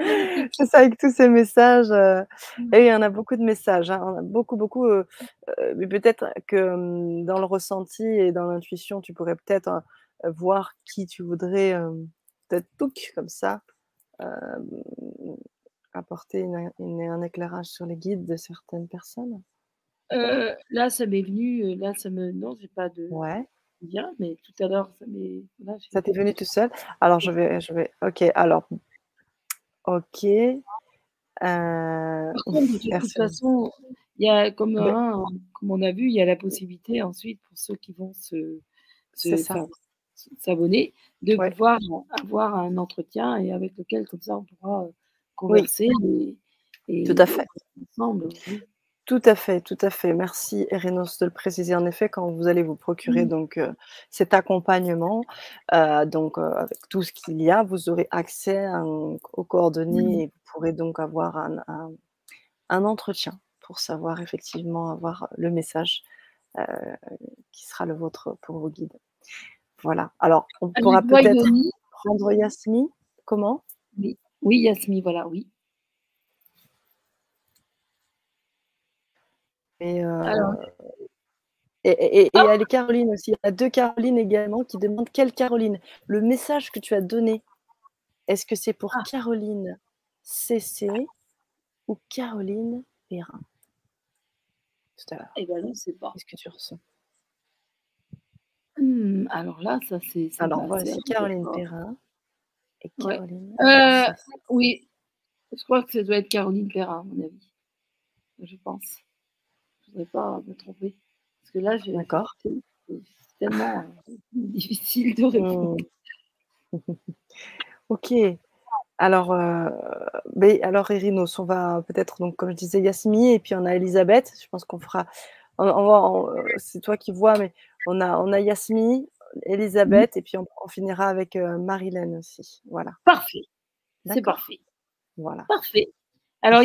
c'est ça avec tous ces messages. Euh, mmh. et il y en a beaucoup de messages. Hein. On a beaucoup, beaucoup. Euh, mais peut-être que hum, dans le ressenti et dans l'intuition, tu pourrais peut-être voir qui tu voudrais peut-être tout comme ça apporter un éclairage sur les guides de certaines personnes. Euh, là, ça m'est venu, euh, là, ça me non, j'ai pas de Ouais. bien, mais tout à l'heure, ça m'est Ça t'est venu tout seul? Alors je vais je vais OK, alors OK. Euh, Par contre, de toute façon, il y a comme comme on a vu, il y a la possibilité ensuite pour ceux qui vont se s'abonner, de pouvoir avoir un entretien et avec lequel comme ça on pourra, converser et Tout à fait. ensemble, tout à fait, tout à fait. Merci Erenos de le préciser. En effet, quand vous allez vous procurer mmh. donc euh, cet accompagnement, euh, donc euh, avec tout ce qu'il y a, vous aurez accès aux coordonnées mmh. et vous pourrez donc avoir un, entretien pour savoir effectivement avoir le message qui sera le vôtre pour vos guides. Voilà. Alors, on pourra peut-être prendre Yasmi. Comment? Oui, oui, Yasmi, voilà, oui. Et, euh, et, et, ah! Caroline aussi. Il y a deux Caroline également qui demandent quelle Caroline? Le message que tu as donné, est-ce que c'est pour ah. Caroline CC ou Caroline Perrin? Tout à l'heure. Eh bien, je ne sais pas. Qu'est-ce que tu ressens? Mmh, Alors là, ça c'est. Alors voici Caroline Perrin et Caroline. Euh, oui, je crois que ça doit être Caroline Perrin, à mon avis. Je pense pas me tromper. Parce que là, D'accord. C'est tellement euh, difficile de répondre. Mmh. ok. Alors, euh, mais alors, Irinos, on va peut-être, donc, comme je disais, Yasmi, et puis on a Elisabeth. Je pense qu'on fera. On, c'est toi qui vois, mais on a, on a Yasmi, Elisabeth, et puis on, finira avec euh, Marilyn aussi. Voilà. Parfait. C'est parfait. Voilà. Parfait. Alors,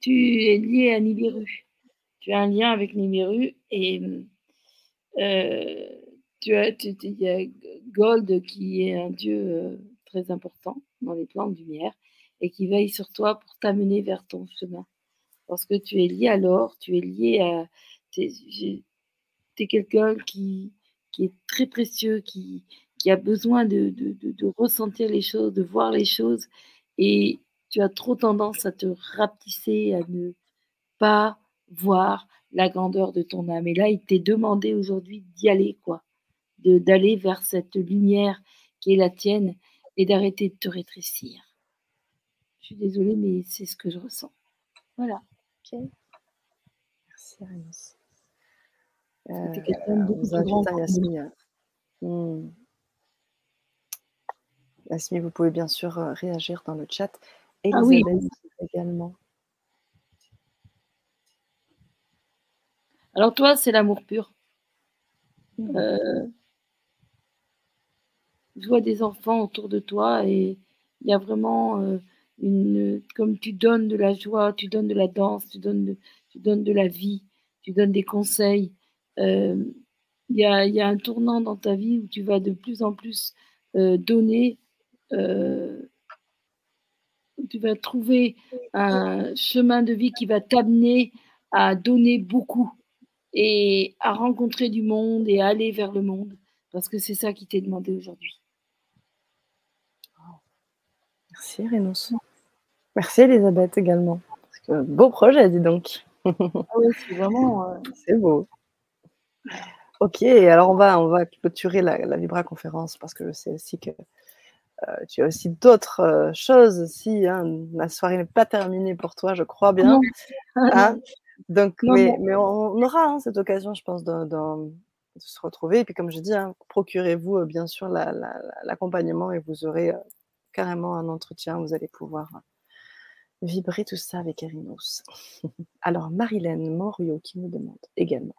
Tu es lié à Nibiru. Tu as un lien avec Nibiru et euh, tu as, y a Gold qui est un dieu euh, très important dans les plans de lumière et qui veille sur toi pour t'amener vers ton chemin. parce que tu es lié à l'or, tu es lié à. Tu es, quelqu'un qui, qui est très précieux, qui, qui a besoin de, de, de, ressentir les choses, de voir les choses, et tu as trop tendance à te rapetisser, à ne pas voir la grandeur de ton âme. Et là, il t'est demandé aujourd'hui d'y aller, quoi, d'aller vers cette lumière qui est la tienne et d'arrêter de te rétrécir. Je suis désolée, mais c'est ce que je ressens. Voilà. Ok. Merci, Agnès. Euh, Yasmine. Hmm. Yasmine, vous pouvez bien sûr euh, réagir dans le chat. Elisabeth ah oui. également. Alors toi, c'est l'amour pur. Hmm. Euh, je vois des enfants autour de toi et il y a vraiment euh, une, comme tu donnes de la joie, tu donnes de la danse, tu donnes de, tu donnes de la vie, tu donnes des conseils. Euh, il y, a, y, a, un tournant dans ta vie où tu vas de plus en plus donner, tu vas trouver un chemin de vie qui va t'amener à donner beaucoup et à rencontrer du monde et à aller vers le monde, parce que c'est ça qui t'est demandé aujourd'hui. Merci Rénus. Merci Elisabeth également. beau projet, dis donc. Ah oui, c'est vraiment. Euh, c'est beau. Ok, alors on va, on va clôturer la, la Vibra conférence parce que je sais aussi que euh, tu as aussi d'autres euh, choses aussi. Hein. La soirée n'est pas terminée pour toi, je crois bien. Hein. Donc, mais, mais, on aura hein, cette occasion, je pense, de, se retrouver. Et puis, comme je dis, procurez-vous bien sûr l'accompagnement et vous aurez carrément un entretien, vous allez pouvoir vibrer tout ça avec Erinos. Alors, Marilène Morio qui nous demande également.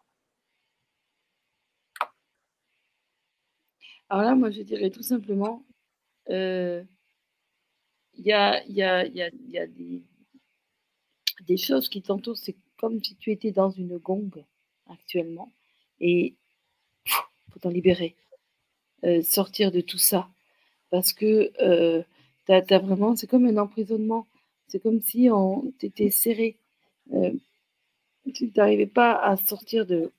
Alors là, moi, je dirais tout simplement, il y, a, y, a, y, a, des, choses qui t'entourent. C'est comme si tu étais dans une gongue actuellement et faut t'en libérer. sortir de tout ça parce que euh, vraiment, c'est comme un emprisonnement. C'est comme si on t'était serré. Euh, tu n'arrivais pas à sortir de.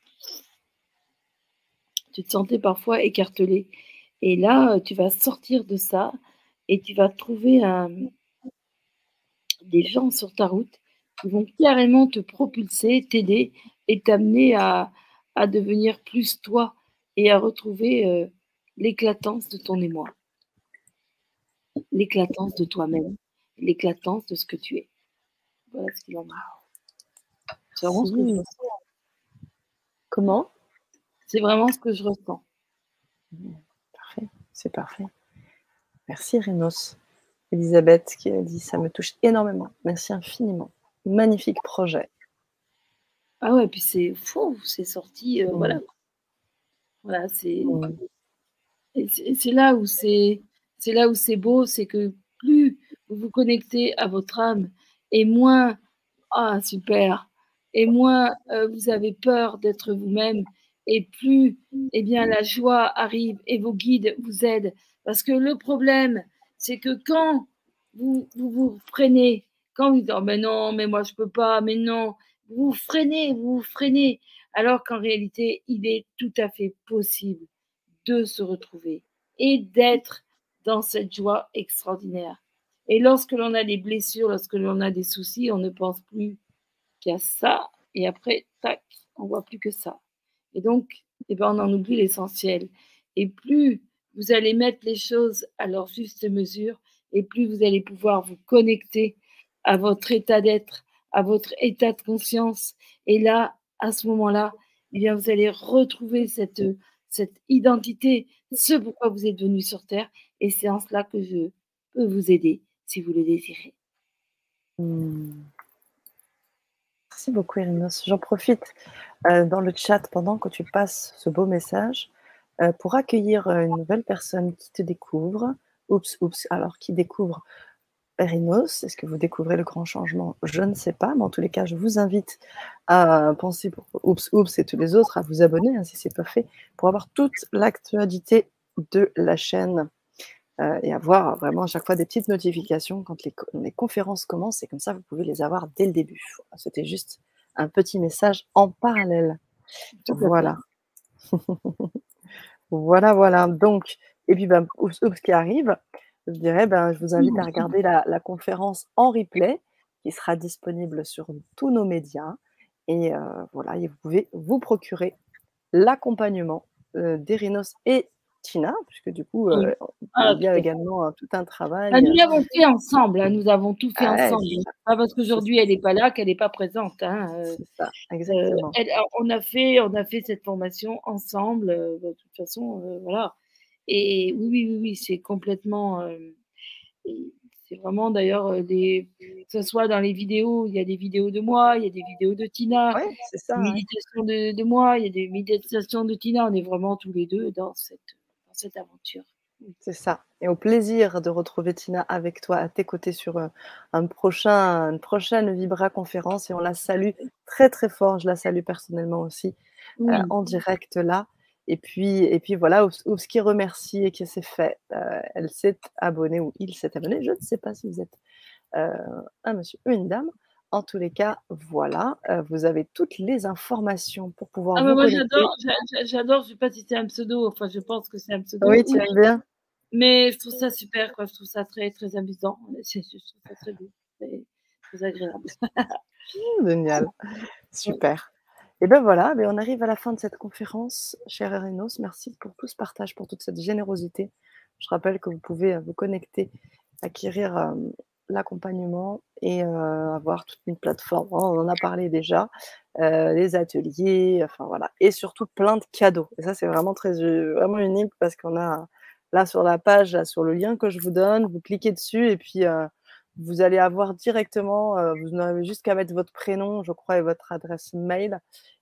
Tu te sentais parfois écartelé. Et là, tu vas sortir de ça et tu vas trouver un, des gens sur ta route qui vont carrément te propulser, t'aider et t'amener à, à, devenir plus toi et à retrouver euh, l'éclatance de ton émoi l'éclatance de toi-même, l'éclatance de ce que tu es. Voilà ce qu'il en a. C'est vraiment ce que je ressens. Comment? C'est vraiment ce que je ressens. C'est parfait. Merci Renos. Elisabeth qui a dit ça me touche énormément. Merci infiniment. Magnifique projet. Ah ouais, puis c'est fou, c'est sorti, euh, voilà. Voilà, c'est. C'est là où c'est c'est là où c'est beau, c'est que plus vous vous connectez à votre âme et moins, ah super, et moins euh, vous avez peur d'être vous-même et plus, eh bien, la joie arrive et vos guides vous aident. Parce que le problème, c'est que quand vous, vous freinez, quand vous dites, oh, mais non, mais moi je peux pas, mais non, vous freinez, vous freinez, alors qu'en réalité, il est tout à fait possible de se retrouver et d'être dans cette joie extraordinaire. Et lorsque l'on a des blessures, lorsque l'on a des soucis, on ne pense plus qu'à ça. Et après, tac, on voit plus que ça. Et donc, eh ben, on en oublie l'essentiel. Et plus vous allez mettre les choses à leur juste mesure, et plus vous allez pouvoir vous connecter à votre état d'être, à votre état de conscience. Et là, à ce moment-là, eh bien, vous allez retrouver cette, identité, ce pourquoi vous êtes venu sur Terre, et c'est en cela que je peux vous aider si vous le désirez. Hmm. Merci beaucoup, Erinos. J'en profite euh, dans le chat pendant que tu passes ce beau message euh, pour accueillir euh, une nouvelle personne qui te découvre. Oups, oups, alors qui découvre Erinos? Est-ce que vous découvrez le grand changement? Je ne sais pas, mais en tous les cas, je vous invite à penser pour Oups, oups et tous les autres à vous abonner hein, si ce n'est pas fait pour avoir toute l'actualité de la chaîne. Euh, et avoir vraiment à chaque fois des petites notifications quand les, conférences commencent. Et comme ça, vous pouvez les avoir dès le début. C'était juste un petit message en parallèle. Voilà. voilà, voilà. Donc, et puis, ben, ce qui arrive, je dirais, ben, je vous invite à regarder la, conférence en replay qui sera disponible sur tous nos médias. Et euh, voilà, et vous pouvez vous procurer l'accompagnement euh, d'Erinos et Tina, puisque du coup, euh, il y a également tout un travail. Bah, nous l'avons fait ensemble, hein, nous avons tout fait ensemble. Pas parce qu'aujourd'hui elle n'est pas là qu'elle n'est pas présente. Hein, c'est ça, exactement. on, a fait, on a fait cette formation ensemble, de toute façon, voilà. Et oui, oui, oui, oui c'est complètement. Euh, c'est vraiment d'ailleurs des. Que ce soit dans les vidéos, il y a des vidéos de moi, il y a des vidéos de Tina, ouais, ça, méditations de, de, moi, il y a des méditations de Tina. On est vraiment tous les deux dans cette, cette aventure. C'est ça. Et au plaisir de retrouver Tina avec toi à tes côtés sur euh, un prochain, une prochaine Vibra conférence. Et on la salue très très fort. Je la salue personnellement aussi euh, en direct là. Et puis, et puis voilà, ce qui remercie et qui s'est fait, euh, elle s'est abonnée ou il s'est abonné. Je ne sais pas si vous êtes euh, un monsieur ou une dame. En tous les cas, voilà, euh, vous avez toutes les informations pour pouvoir. Ah, moi j'adore, j'adore, je ne sais pas si c'est un pseudo, enfin je pense que c'est un pseudo. Oui, tu aimes bien. Mais je trouve ça super, quoi. je trouve ça très, très amusant. Je trouve ça très beau, très, agréable. Génial, super. Et ben voilà, ben on arrive à la fin de cette conférence. Cher Erenos, merci pour tout ce partage, pour toute cette générosité. Je rappelle que vous pouvez euh, vous connecter, acquérir euh, l'accompagnement et euh, avoir toute une plateforme. On en a parlé déjà, les ateliers, enfin voilà, et surtout plein de cadeaux. Et ça, c'est vraiment très vraiment unique parce qu'on a là sur la page, sur le lien que je vous donne, vous cliquez dessus et puis vous allez avoir directement, vous n'avez juste qu'à mettre votre prénom, je crois, et votre adresse mail.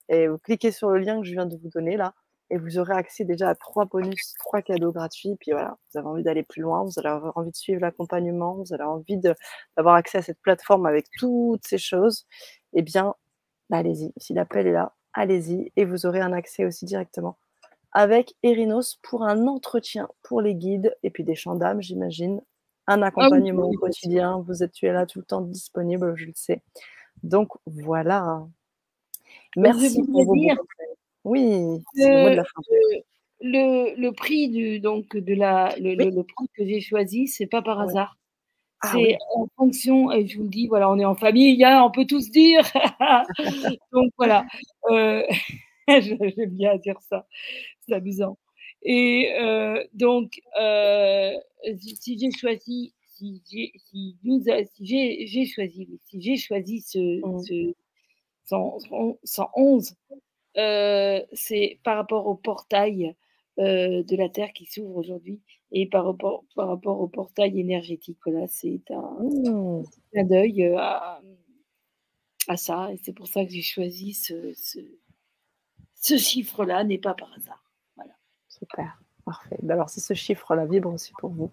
Et vous cliquez sur le lien que je viens de vous donner là, et vous aurez accès déjà à trois bonus, trois cadeaux gratuits. Puis voilà, vous avez envie d'aller plus loin, vous allez avoir envie de suivre l'accompagnement, vous avez envie d'avoir accès à cette plateforme avec toutes ces choses. Eh bien, bah, allez-y. Si l'appel est là, allez-y. Et vous aurez un accès aussi directement avec Erinos pour un entretien pour les guides et puis des d'âme, j'imagine. Un ah accompagnement au quotidien. Vous êtes tu es là tout le temps disponible, je le sais. Donc voilà. Merci pour vos Oui, c'est le, mot de la fin. Le, le, prix du, donc, de la, le, le prix que j'ai choisi, c'est pas par hasard. Ah c'est en fonction, et je vous le dis, voilà, on est en famille, hein, on peut tous dire. donc voilà, euh, j'aime bien dire ça, c'est amusant. Et euh, donc, euh, si j'ai choisi, si j'ai si si j'ai choisi, si j'ai choisi ce, mmh. ce 111, euh, c'est par rapport au portail euh, de la Terre qui s'ouvre aujourd'hui et par rapport, par rapport au portail énergétique. Voilà, c'est un, mmh. clin d'œil euh, à, à, ça et c'est pour ça que j'ai choisi ce, ce, chiffre-là, n'est pas par hasard. Voilà. Super, parfait. Ben alors, si ce chiffre-là vibre aussi pour vous,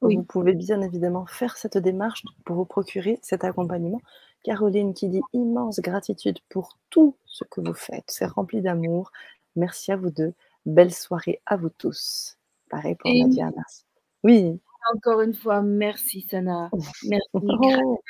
vous pouvez bien évidemment faire cette démarche pour vous procurer cet accompagnement Caroline qui dit immense gratitude pour tout ce que vous faites. C'est rempli d'amour. Merci à vous deux. Belle soirée à vous tous. Pareil pour Nadia, merci. Oui. Encore une fois, merci Sana. Merci oh.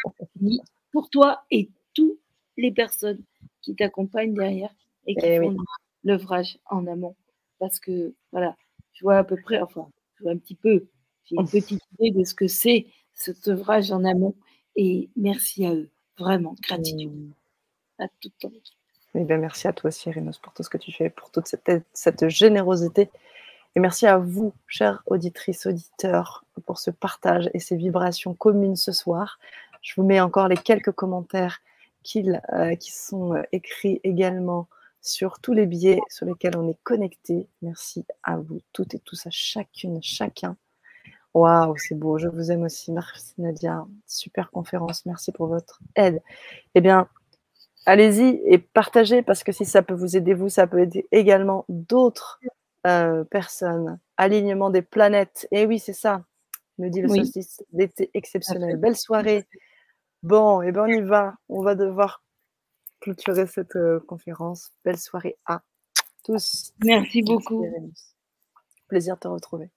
pour toi et toutes les personnes qui t'accompagnent derrière et qui eh font l'œuvrage en amont. Parce que voilà, je vois à peu près, enfin, je vois un petit peu, j'ai une petite idée de ce que c'est cet œuvrage en amont. Et merci à eux. Vraiment, gratitude mmh. à ton équipe. Eh bien, merci à toi aussi, pour tout ce que tu fais, pour toute cette, cette générosité. Et merci à vous, chères auditrices, auditeurs, pour ce partage et ces vibrations communes ce soir. Je vous mets encore les quelques commentaires euh, qui sont euh, écrits également sur tous les biais sur lesquels on est connecté. Merci à vous toutes et tous, à chacune, chacun Waouh, c'est beau. Je vous aime aussi. Merci Nadia. Super conférence. Merci pour votre aide. Eh bien, allez-y et partagez parce que si ça peut vous aider, vous, ça peut aider également d'autres euh, personnes. Alignement des planètes. Et eh oui, c'est ça. Me dit le solstice d'été exceptionnel. Belle soirée. Bon, et eh bien on y va. On va devoir clôturer cette euh, conférence. Belle soirée à tous. Merci beaucoup. Plaisir de te retrouver.